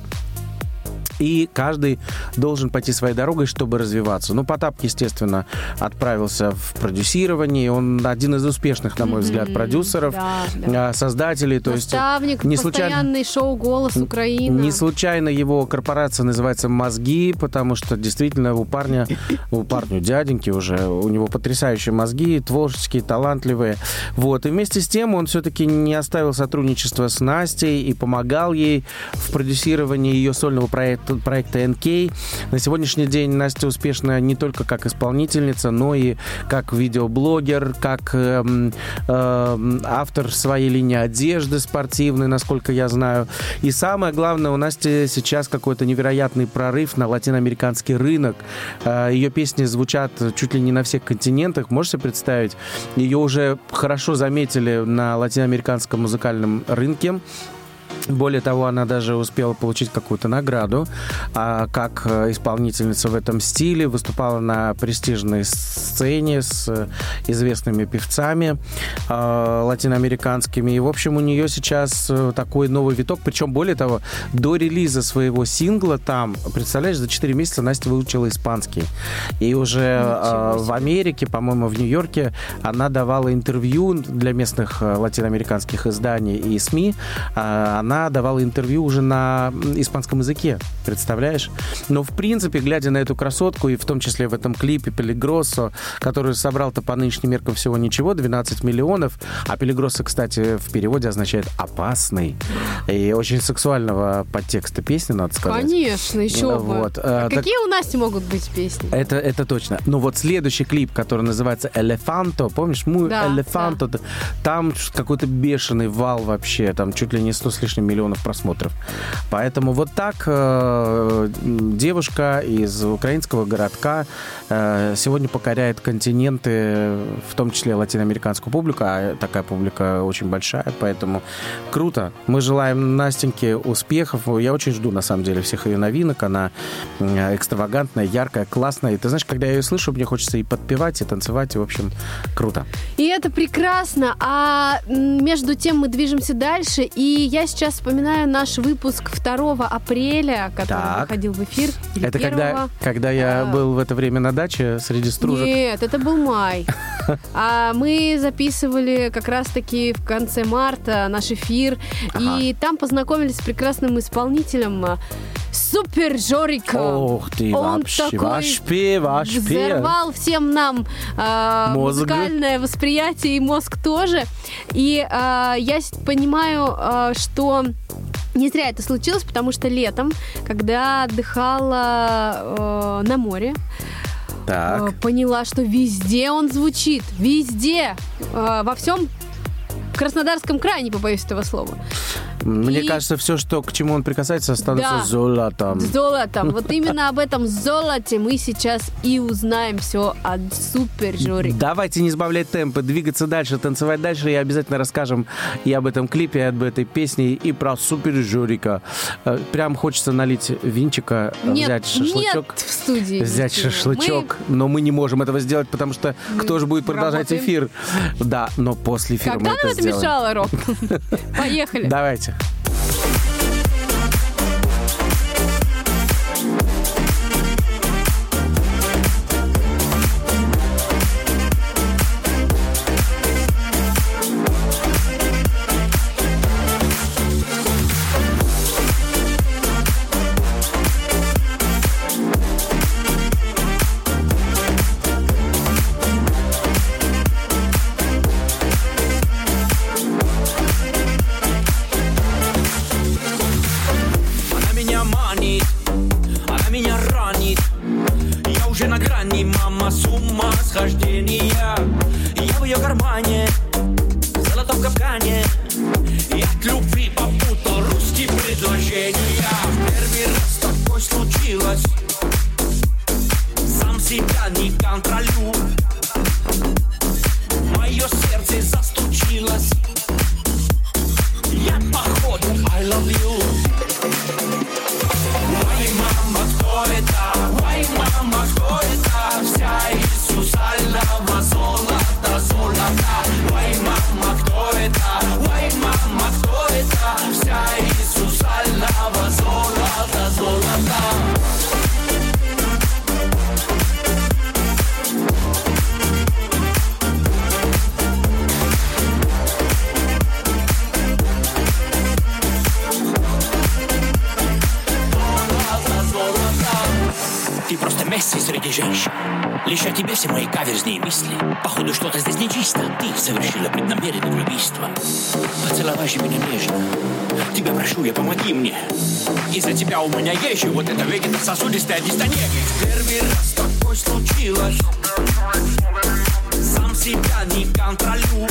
[SPEAKER 3] И каждый должен пойти своей дорогой, чтобы развиваться. Ну, Потап, естественно, отправился в продюсирование. Он один из успешных, на мой взгляд, продюсеров,
[SPEAKER 2] Да, да.
[SPEAKER 3] а, создателей. То есть
[SPEAKER 2] Наставник,
[SPEAKER 3] не случайно-
[SPEAKER 2] постоянный шоу «Голос Украины».
[SPEAKER 3] не случайно его корпорация называется «Мозги», потому что действительно у парня, у парня, у дяденьки уже, у него потрясающие мозги, творческие, талантливые. Вот. И вместе с тем он все-таки не оставил сотрудничество с Настей и помогал ей в продюсировании ее сольного проекта, проекта «НК». На сегодняшний день Настя успешна не только как исполнительница, но и как видеоблогер, как эм, эм, автор своей линии одежды спортивной, насколько я знаю. И самое главное, у Насти сейчас какой-то невероятный прорыв на латиноамериканский рынок. Э, Ее песни звучат чуть ли не на всех континентах. Можете представить? Ее уже хорошо заметили на латиноамериканском музыкальном рынке. Более того, она даже успела получить какую-то награду а, как э, исполнительница в этом стиле. Выступала на престижной сцене с э, известными певцами э, латиноамериканскими. И, в общем, у нее сейчас такой новый виток. Причем, более того, до релиза своего сингла там, представляешь, за 4 месяца Настя выучила испанский. И уже э, в Америке, по-моему, в Нью-Йорке она давала интервью для местных латиноамериканских изданий и СМИ. А, Она давала интервью уже на испанском языке, представляешь? Но, в принципе, глядя на эту красотку, и в том числе в этом клипе Пелигроссо, который собрал-то по нынешним меркам всего ничего, 12 миллионов, а Пелигроссо, кстати, в переводе означает «опасный», и очень сексуального подтекста песни, надо сказать.
[SPEAKER 2] Конечно, еще бы.
[SPEAKER 3] Вот, э,
[SPEAKER 2] А
[SPEAKER 3] так-
[SPEAKER 2] Какие у Насти могут быть песни?
[SPEAKER 3] это, это точно. Ну вот следующий клип, который называется «Элефанто», помнишь? «Мой
[SPEAKER 2] Да,
[SPEAKER 3] элефанто», там какой-то бешеный вал вообще, там чуть ли не 100 с лишним миллионов просмотров. Поэтому вот так э, девушка из украинского городка э, сегодня покоряет континенты, в том числе латиноамериканскую публику, а такая публика очень большая, поэтому круто. Мы желаем Настеньке успехов. Я очень жду, на самом деле, всех ее новинок. Она э, экстравагантная, яркая, классная. И ты знаешь, когда я ее слышу, мне хочется и подпевать, и танцевать, и, в общем, круто.
[SPEAKER 2] И это прекрасно. А между тем мы движемся дальше. И я сейчас вспоминаю наш выпуск 2 апреля, который
[SPEAKER 3] Так.
[SPEAKER 2] выходил в эфир. Или
[SPEAKER 3] Это когда,
[SPEAKER 2] 1.
[SPEAKER 3] когда я
[SPEAKER 2] А.
[SPEAKER 3] был в это время на даче среди стружек.
[SPEAKER 2] Нет, это был май. А мы записывали как раз-таки в конце марта наш эфир. И там познакомились с прекрасным исполнителем Супер Жорика.
[SPEAKER 3] Ох ты,
[SPEAKER 2] Он
[SPEAKER 3] вообще,
[SPEAKER 2] такой
[SPEAKER 3] вообще, вообще.
[SPEAKER 2] Взорвал всем нам
[SPEAKER 3] Мозг.
[SPEAKER 2] музыкальное восприятие и мозг тоже. И а, я понимаю, а, что не зря это случилось, потому что летом, когда отдыхала э, на море,
[SPEAKER 3] Так.
[SPEAKER 2] э, поняла, что везде он звучит. Везде. Э, во всем Краснодарском крае, не побоюсь этого слова.
[SPEAKER 3] Мне
[SPEAKER 2] и-
[SPEAKER 3] кажется, все, что к чему он прикасается, становится
[SPEAKER 2] Да.
[SPEAKER 3] золотом.
[SPEAKER 2] Золотом. Вот именно об этом золоте мы сейчас и узнаем все от Супер Жорика.
[SPEAKER 3] Давайте не сбавлять темпы, двигаться дальше, танцевать дальше. И обязательно расскажем и об этом клипе, и об этой песне, и про супер Жорика. Э, Прям хочется налить винчика,
[SPEAKER 2] Нет,
[SPEAKER 3] взять шашлычок.
[SPEAKER 2] нет в студии.
[SPEAKER 3] Взять
[SPEAKER 2] Кристина.
[SPEAKER 3] шашлычок, но мы не можем этого сделать, потому что кто же будет продолжать
[SPEAKER 2] работаем.
[SPEAKER 3] эфир? Да, но после
[SPEAKER 2] Мы-
[SPEAKER 3] эфира
[SPEAKER 2] Когда
[SPEAKER 3] мы
[SPEAKER 2] нам
[SPEAKER 3] это
[SPEAKER 2] это
[SPEAKER 3] сделаем.
[SPEAKER 2] мешало, Роб? Поехали.
[SPEAKER 3] Давайте.
[SPEAKER 8] Yeah. У меня есть же Вот это вегетососудистая дистония Первый раз такое случилось. Сам себя не контролю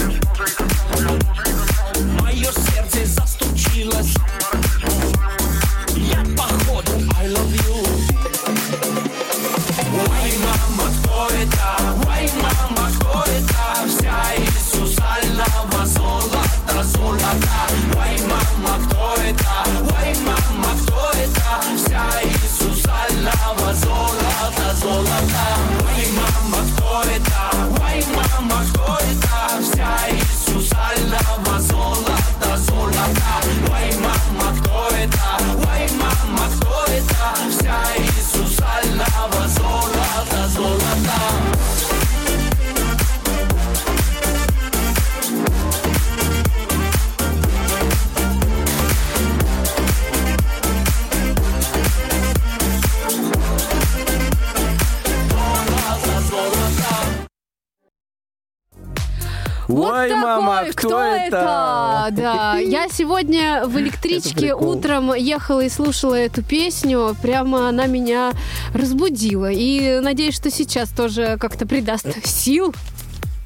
[SPEAKER 2] сегодня в электричке утром ехала и слушала эту песню. Прямо она меня разбудила. И надеюсь, что сейчас тоже как-то придаст сил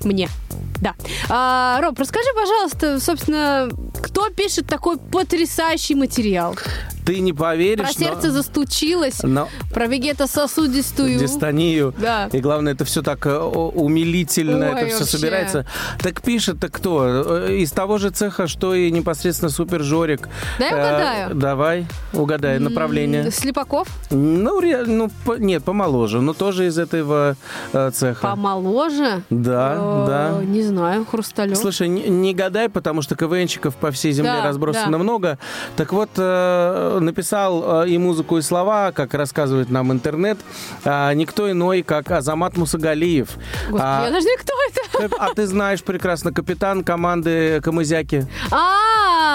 [SPEAKER 2] мне. Да. А, Роб, расскажи, пожалуйста, собственно, кто пишет такой потрясающий материал?
[SPEAKER 3] Ты не поверишь,
[SPEAKER 2] Про сердце
[SPEAKER 3] но...
[SPEAKER 2] застучилось,
[SPEAKER 3] но
[SPEAKER 2] про вегетососудистую.
[SPEAKER 3] дистонию.
[SPEAKER 2] Да.
[SPEAKER 3] И главное, это все так э, о- умилительно,
[SPEAKER 2] Ой,
[SPEAKER 3] это все
[SPEAKER 2] вообще.
[SPEAKER 3] собирается. Так пишет-то кто? Э, Из того же цеха, что и непосредственно Супер Жорик.
[SPEAKER 2] Дай
[SPEAKER 3] Э,
[SPEAKER 2] угадаю.
[SPEAKER 3] давай, угадай направление.
[SPEAKER 2] М, Слепаков?
[SPEAKER 3] Ну, ре- ну, по- нет, помоложе, но тоже из этого э, цеха.
[SPEAKER 2] Помоложе?
[SPEAKER 3] Да,
[SPEAKER 2] Э,
[SPEAKER 3] да.
[SPEAKER 2] Не знаю, Хрусталев.
[SPEAKER 3] Слушай, не, не гадай, потому что КВНщиков по всей земле
[SPEAKER 2] Да,
[SPEAKER 3] разбросано
[SPEAKER 2] да.
[SPEAKER 3] много. Так вот, э, написал э, и музыку, и слова, как рассказывает нам интернет, а, никто иной, как Азамат Мусагалиев.
[SPEAKER 2] Господи,
[SPEAKER 3] А,
[SPEAKER 2] я даже не кто это.
[SPEAKER 3] а ты знаешь прекрасно, капитан команды Камызяки.
[SPEAKER 2] А,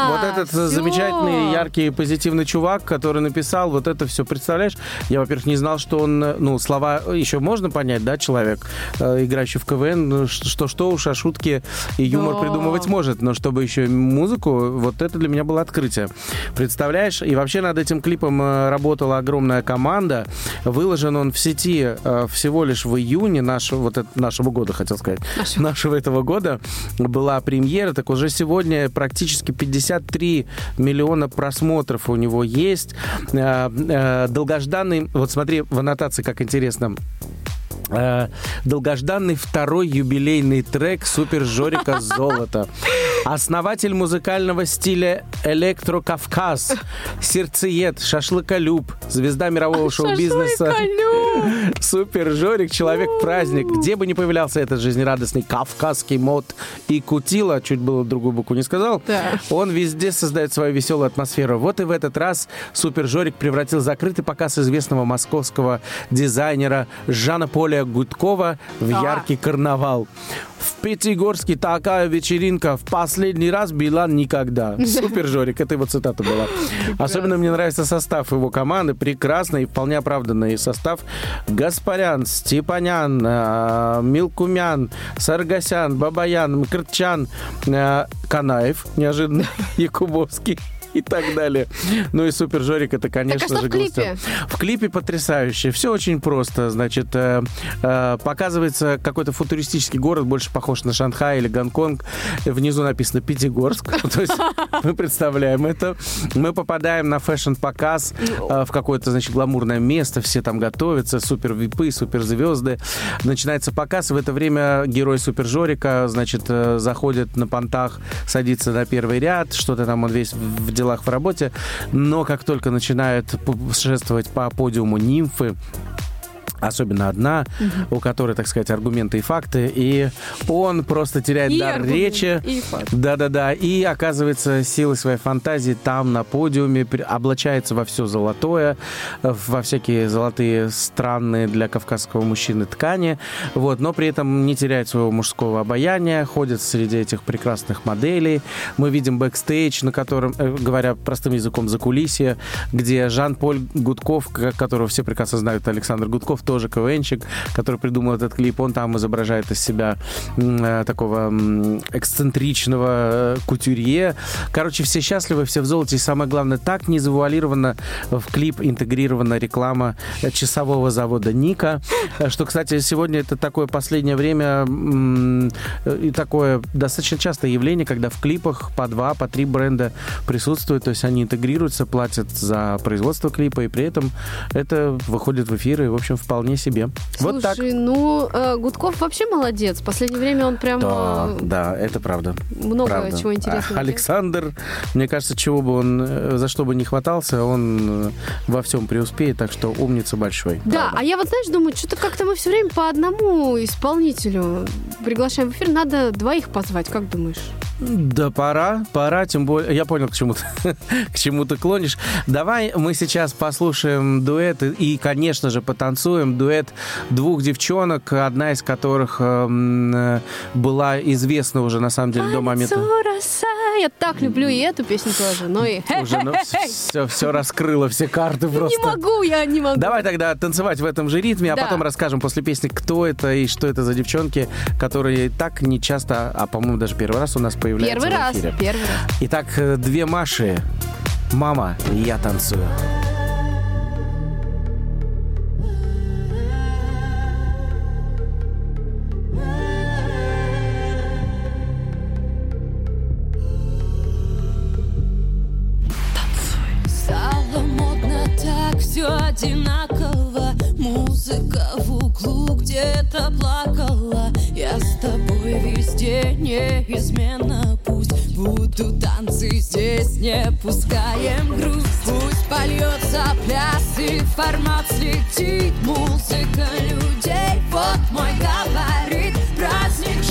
[SPEAKER 3] Вот этот
[SPEAKER 2] всё.
[SPEAKER 3] замечательный, яркий, позитивный чувак, который написал вот это все. Представляешь? Я, во-первых, не знал, что он, ну, слова еще можно понять, да, человек, э, играющий в КВН, ну, что-что уж, а шутки и юмор
[SPEAKER 2] Да.
[SPEAKER 3] придумывать может, но чтобы еще музыку, вот это для меня было открытие. Представляешь? И вообще над этим клипом э, работала огромная команда. Выложен он в сети э, всего лишь в июне нашего, вот это- нашего года, хотел сказать,
[SPEAKER 2] Нашего.
[SPEAKER 3] нашего этого года была премьера, так уже сегодня практически 53 миллиона просмотров у него есть. Э, э, Долгожданный, вот смотри в аннотации, как интересно, Э, долгожданный второй юбилейный трек Супер Жорика Золото. Основатель музыкального стиля Электро-Кавказ, сердцеед, шашлыколюб, звезда мирового шоу-бизнеса. Супер Жорик, человек-праздник. Где бы ни появлялся этот жизнерадостный кавказский мод и кутила, чуть было другую букву не сказал,
[SPEAKER 2] Да.
[SPEAKER 3] он везде создает свою веселую атмосферу. Вот и в этот раз Супер Жорик превратил закрытый показ известного московского дизайнера Жана Поля Гудкова в
[SPEAKER 2] Да.
[SPEAKER 3] яркий карнавал. В Пятигорске такая вечеринка в последний раз была никогда. Супер Жорик, это его цитата была. Особенно мне нравится состав его команды. Прекрасный и вполне оправданный состав. Гаспарян, Степанян, э, Милкумян, Саргасян, Бабаян, Мкртчан, э, Канаев, неожиданно, Якубовский и так далее. Ну и Супер Жорик, это, конечно
[SPEAKER 2] что
[SPEAKER 3] же,
[SPEAKER 2] в клипе?
[SPEAKER 3] В клипе потрясающе. Все очень просто. Значит, э, э, показывается какой-то футуристический город, больше похож на Шанхай или Гонконг. Внизу написано Пятигорск. То есть мы представляем это. Мы попадаем на fashion-показ э, в какое-то, значит, гламурное место. Все там готовятся. Супер випы, супер звезды. Начинается показ. В это время герой Супер Жорика, значит, заходит на понтах, садится на первый ряд. Что-то там он весь в в делах в работе. Но как только начинают путешествовать по подиуму нимфы, особенно одна, у которой, так сказать, аргументы и факты, и он просто теряет
[SPEAKER 2] И
[SPEAKER 3] дар
[SPEAKER 2] аргумент,
[SPEAKER 3] речи.
[SPEAKER 2] и.
[SPEAKER 3] Да-да-да. И оказывается, силой своей фантазии там, на подиуме, облачается во все золотое, во всякие золотые странные для кавказского мужчины ткани, вот, но при этом не теряет своего мужского обаяния, ходит среди этих прекрасных моделей. Мы видим бэкстейдж, на котором, э, говоря простым языком, закулисье, где Жан-Поль Гудков, которого все прекрасно знают, Александр Гудков, тоже КВНщик, который придумал этот клип, он там изображает из себя э, такого эксцентричного э, кутюрье. Короче, все счастливы, все в золоте. И самое главное, так не завуалирована в клип интегрирована реклама э, часового завода Ника. Что, кстати, сегодня это такое последнее время и такое достаточно частое явление, когда в клипах по два, по три бренда присутствуют. То есть они интегрируются, платят за производство клипа, и при этом это выходит в эфир, и, в общем, вполне себе. вот так.
[SPEAKER 2] Слушай, ну, э, Гудков вообще молодец. В последнее время он прям
[SPEAKER 3] Да,
[SPEAKER 2] э,
[SPEAKER 3] да, это правда.
[SPEAKER 2] много
[SPEAKER 3] Правда.
[SPEAKER 2] чего интересного.
[SPEAKER 3] А Александр, мне кажется, чего бы он, э, за что бы не хватался, он во всем преуспеет, так что умница большой.
[SPEAKER 2] Да,
[SPEAKER 3] Правда.
[SPEAKER 2] а я вот, знаешь, думаю, что-то как-то мы все время по одному исполнителю приглашаем в эфир. Надо двоих позвать, как думаешь?
[SPEAKER 3] Да пора, пора, тем более... Я понял, к чему ты, к чему ты клонишь. Давай мы сейчас послушаем дуэт и, конечно же, потанцуем дуэт двух девчонок, одна из которых эм, э, была известна уже, на самом деле, до момента...
[SPEAKER 2] Я так люблю и эту песню тоже. Ну и
[SPEAKER 3] Уже ну, все, все раскрыло, все карты просто.
[SPEAKER 2] не могу, я не могу.
[SPEAKER 3] Давай тогда танцевать в этом же ритме, а
[SPEAKER 2] Да.
[SPEAKER 3] потом расскажем после песни, кто это и что это за девчонки, которые так не часто, а по-моему даже первый раз у нас появляются
[SPEAKER 2] Первый
[SPEAKER 3] в
[SPEAKER 2] раз, первый раз.
[SPEAKER 3] Итак, э, две Маши. Мама, я танцую.
[SPEAKER 6] Одинаково. Музыка в углу где-то плакала. Я с тобой везде неизменно Пусть будут танцы здесь, не пускаем грусть Пусть польется пляс и формат слетит. Музыка людей, вот мой габарит Праздник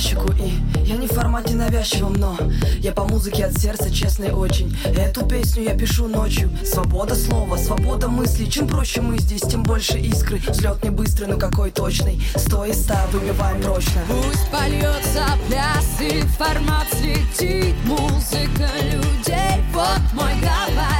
[SPEAKER 9] ящику и я не в формате навязчивом, но я по музыке от сердца честный очень. Эту песню я пишу ночью. Свобода слова, свобода мысли. Чем проще мы здесь, тем больше искры. Взлет не быстрый, но какой точный. Сто из ста выбиваем прочно.
[SPEAKER 6] Пусть польется пляс и формат слетит Музыка людей, вот мой габарит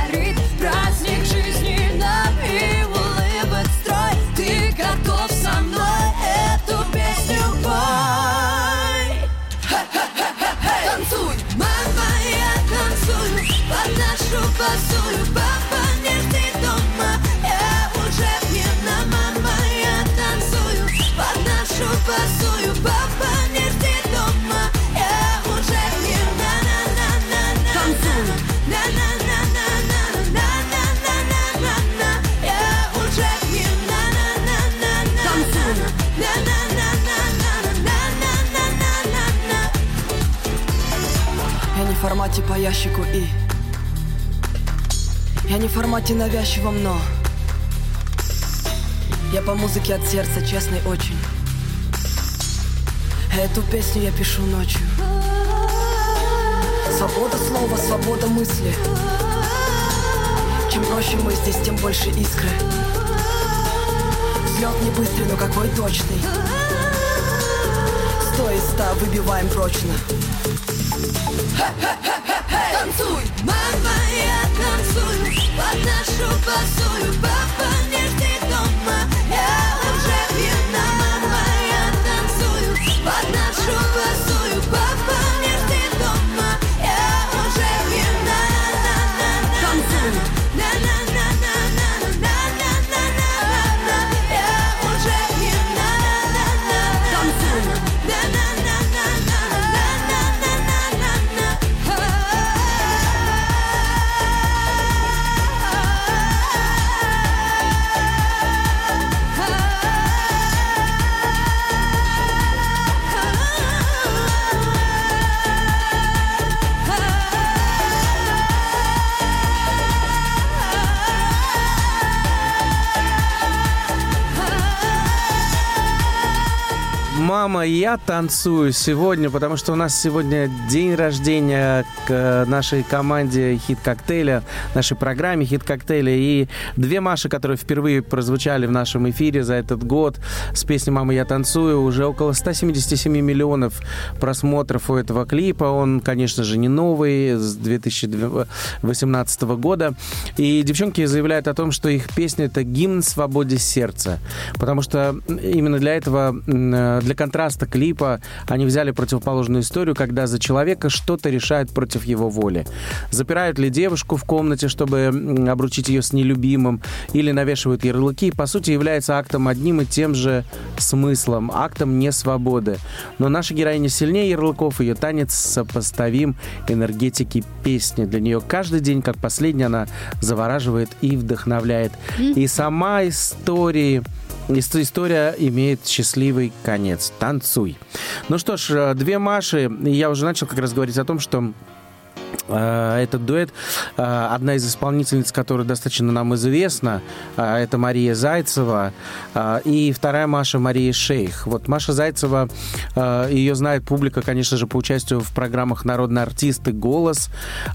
[SPEAKER 9] по ящику и я не в формате навязчивом, но я по музыке от сердца честный очень. Эту песню я пишу ночью. Свобода слова, свобода мысли. Чем проще мы здесь, тем больше искры. Взлет не быстрый, но какой точный. Сто из ста выбиваем прочно.
[SPEAKER 6] Танцуй, мама, я танцую Под нашу басую Мама, я танцую
[SPEAKER 3] сегодня, потому что у нас сегодня день рождения к э, нашей команде хит-коктейля, нашей программе хит-коктейля. И две Маши, которые впервые прозвучали в нашем эфире за этот год с песней «Мама, я танцую», уже около 177 миллионов просмотров у этого клипа. Он, конечно же, не новый, с 2018 года. И девчонки заявляют о том, что их песня — это гимн свободе сердца. Потому что именно для этого, м, для контраста клипа они взяли противоположную историю, когда за человека что-то решают против его воли. Запирают ли девушку в комнате, чтобы обручить ее с нелюбимым, или навешивают ярлыки, по сути, является актом одним и тем же смыслом, актом несвободы. Но наша героиня сильнее ярлыков, ее танец сопоставим энергетики песни. Для нее каждый день, как последний, она завораживает и вдохновляет. И сама история Ис- История имеет счастливый конец. Танцуй. Ну что ж, э, две Маши. Я уже начал как раз говорить о том, что Этот дуэт, э, одна из исполнительниц, которая достаточно нам известна, э, это Мария Зайцева, э, и вторая Маша Мария Шейх. Вот Маша Зайцева, э, ее знает публика, конечно же, по участию в программах «Народный артист» и «Голос».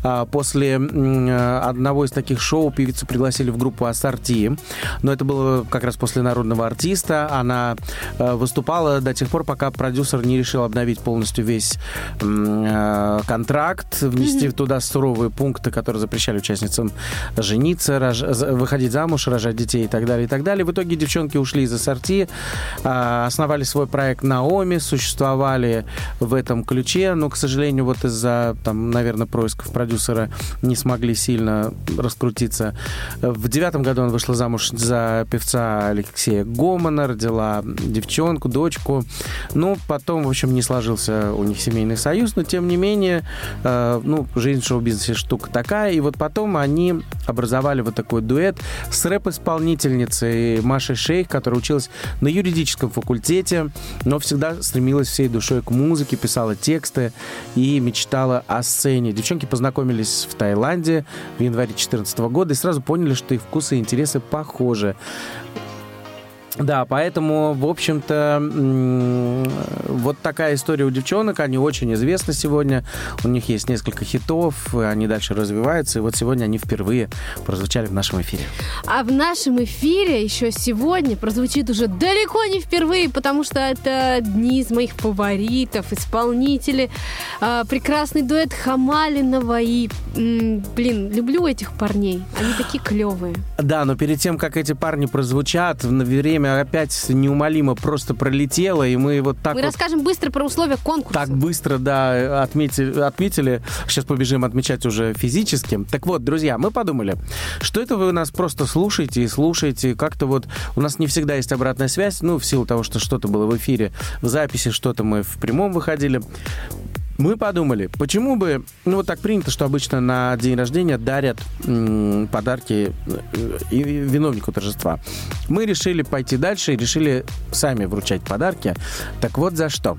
[SPEAKER 3] Э, После э, одного из таких шоу певицу пригласили в группу «Ассорти», но это было как раз после «Народного артиста». Она э, выступала до тех пор, пока продюсер не решил обновить полностью весь э, контракт, внести туда суровые пункты, которые запрещали участницам жениться, рож- выходить замуж, рожать детей и так далее, и так далее. В итоге девчонки ушли из ассорти, а, основали свой проект Наоми, существовали в этом ключе, но, к сожалению, вот из-за, там, наверное, происков продюсера не смогли сильно раскрутиться. В девятом году он вышла замуж за певца Алексея Гомона, родила девчонку, дочку. Ну, потом, в общем, не сложился у них семейный союз, но, тем не менее, э, ну, жизнь в шоу-бизнесе штука такая. И вот потом они образовали вот такой дуэт с рэп-исполнительницей Машей Шейх, которая училась на юридическом факультете, но всегда стремилась всей душой к музыке, писала тексты и мечтала о сцене. Девчонки познакомились в Таиланде в январе 2014 года и сразу поняли, что их вкусы и интересы похожи. Да, поэтому, в общем-то, вот такая история у девчонок. Они очень известны сегодня. У них есть несколько хитов, они дальше развиваются. И вот сегодня они впервые прозвучали в нашем эфире.
[SPEAKER 2] А в нашем эфире еще сегодня прозвучит уже далеко не впервые, потому что это одни из моих фаворитов, исполнители. А, прекрасный дуэт Хамалинова и... блин, люблю этих парней. Они такие клевые.
[SPEAKER 3] Да, но перед тем, как эти парни прозвучат, на время опять неумолимо просто пролетело, и мы вот так
[SPEAKER 2] Мы
[SPEAKER 3] вот
[SPEAKER 2] расскажем быстро про условия конкурса.
[SPEAKER 3] так быстро, да, отметили, отметили. Сейчас побежим отмечать уже физически. Так вот, друзья, мы подумали, что это вы нас просто слушаете и слушаете. Как-то вот у нас не всегда есть обратная связь, ну, в силу того, что что-то было в эфире, в записи, что-то мы в прямом выходили. Мы подумали, почему бы, ну вот так принято, что обычно на день рождения дарят м, подарки э, и виновнику торжества. Мы решили пойти дальше и решили сами вручать подарки. Так вот за что.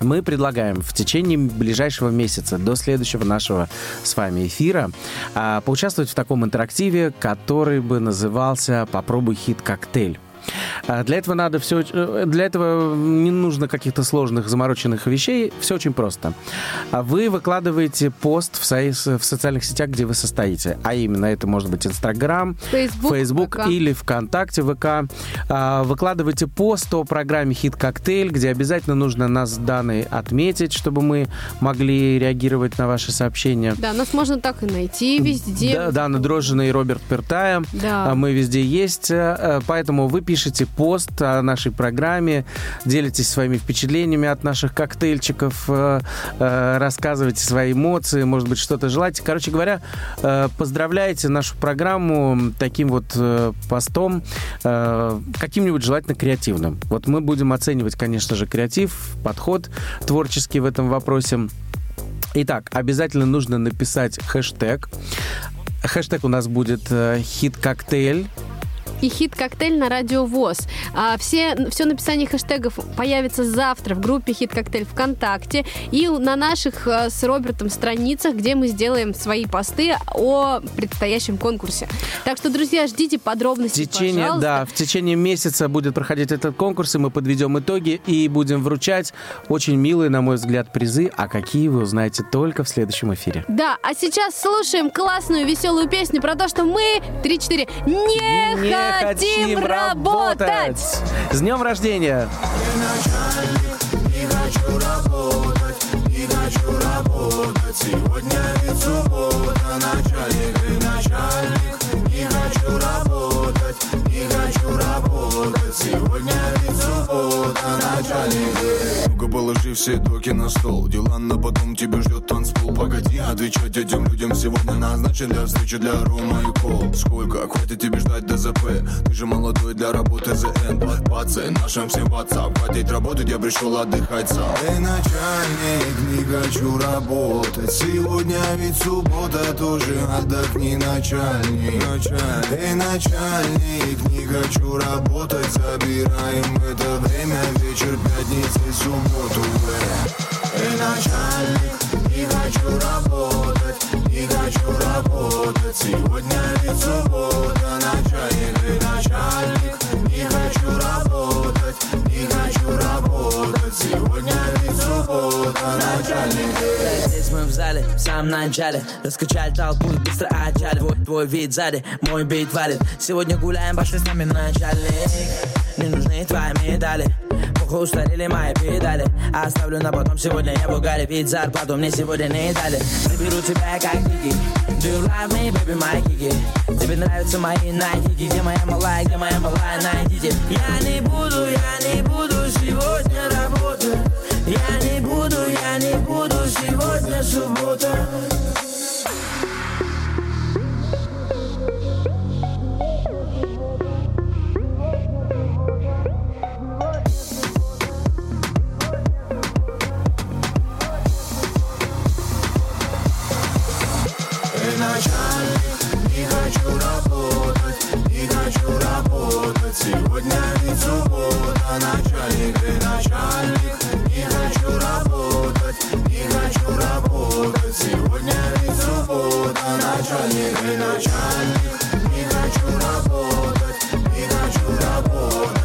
[SPEAKER 3] Мы предлагаем в течение ближайшего месяца до следующего нашего с вами эфира а, поучаствовать в таком интерактиве, который бы назывался «Попробуй хит коктейль». А, Для этого надо все, для этого не нужно каких-то сложных замороченных вещей, все очень просто. А Вы выкладываете пост в, со- в социальных сетях, где вы состоите, а именно это может быть Инстаграм,
[SPEAKER 2] Facebook,
[SPEAKER 3] Facebook
[SPEAKER 2] ВК.
[SPEAKER 3] или ВКонтакте, ВК. А, Выкладывайте пост о программе «Хит Коктейль», где обязательно нужно нас данные отметить, чтобы мы могли реагировать на ваши сообщения.
[SPEAKER 2] Да, нас можно так и найти везде.
[SPEAKER 3] Да, Дрожжина и Роберт Пертая.
[SPEAKER 2] Да.
[SPEAKER 3] А Мы везде есть, э, поэтому вы пишете пост о нашей программе, делитесь своими впечатлениями от наших коктейльчиков, э, э, рассказывайте свои эмоции, может быть, что-то желаете. Короче говоря, э, поздравляйте нашу программу таким вот постом, каким-нибудь желательно креативным. Вот мы будем оценивать, конечно же, креатив, подход творческий в этом вопросе. Итак, обязательно нужно написать хэштег. Хэштег у нас будет хит-коктейль.
[SPEAKER 2] И хит-коктейль на радио ВОЗ. А, все, все написание хэштегов появится завтра в группе хит-коктейль ВКонтакте и на наших э, с Робертом страницах, где мы сделаем свои посты о предстоящем конкурсе. Так что, друзья, ждите
[SPEAKER 3] В
[SPEAKER 2] подробностей,
[SPEAKER 3] течение,
[SPEAKER 2] пожалуйста.
[SPEAKER 3] да, в течение месяца будет проходить этот конкурс, и мы подведем итоги и будем вручать очень милые, на мой взгляд, призы, а какие вы узнаете только в следующем эфире.
[SPEAKER 2] Да, а сейчас слушаем классную веселую песню про то, что мы 3-4 не, хотим работать.
[SPEAKER 3] С днем рождения!
[SPEAKER 10] Не хочу работать, не хочу работать Сегодня ведь суббота, начальник и начальник Не хочу работать, не хочу работать. Сегодня ведь суббота, начальник Ну-ка положи все доки на стол. Дела на потом тебя ждет танцпол. Погоди, отвечать этим людям сегодня назначен для встречи для Рома и Кол Сколько, хватит тебе ждать ДЗП? Ты же молодой для работы ЗН. Пацан, нашим всем WhatsApp Хватит работать, я пришел отдыхать сам. Эй, начальник, не хочу работать. Сегодня ведь суббота, тоже отдохни, начальник. Эй, начальник, не хочу работать Забираем это время, вечер пятницы, субботу Эй, начальник, не хочу работать Сегодня ведь суббота, начальник и начальник. Не хочу работать, не хочу работать. Сегодня ведь суббота, начальник
[SPEAKER 11] Здесь мы в зале, в самом начале. Раскачали толпу быстро отчали. Твой, твой вид сзади, мой бит валит. Сегодня гуляем, пошли с нами начальник Не нужны твои медали. Похуй устарели мои педали. Оставлю на потом, сегодня я в угаре. Ведь зарплату мне сегодня не дали. Заберу тебя как Кики Do you love me, baby, my Kiki? Тебе нравятся мои найдики. Где моя малая, где моя малая, найдите Я не буду, я не буду сегодня работать Я не буду, я не буду сегодня суббота.
[SPEAKER 10] начальник, не хочу работать, не хочу работать Сегодня ведь суббота, начальник не хочу работать, не хочу работать. Сегодня ведь суббота, начальник и начальник. Не хочу работать, не хочу работать.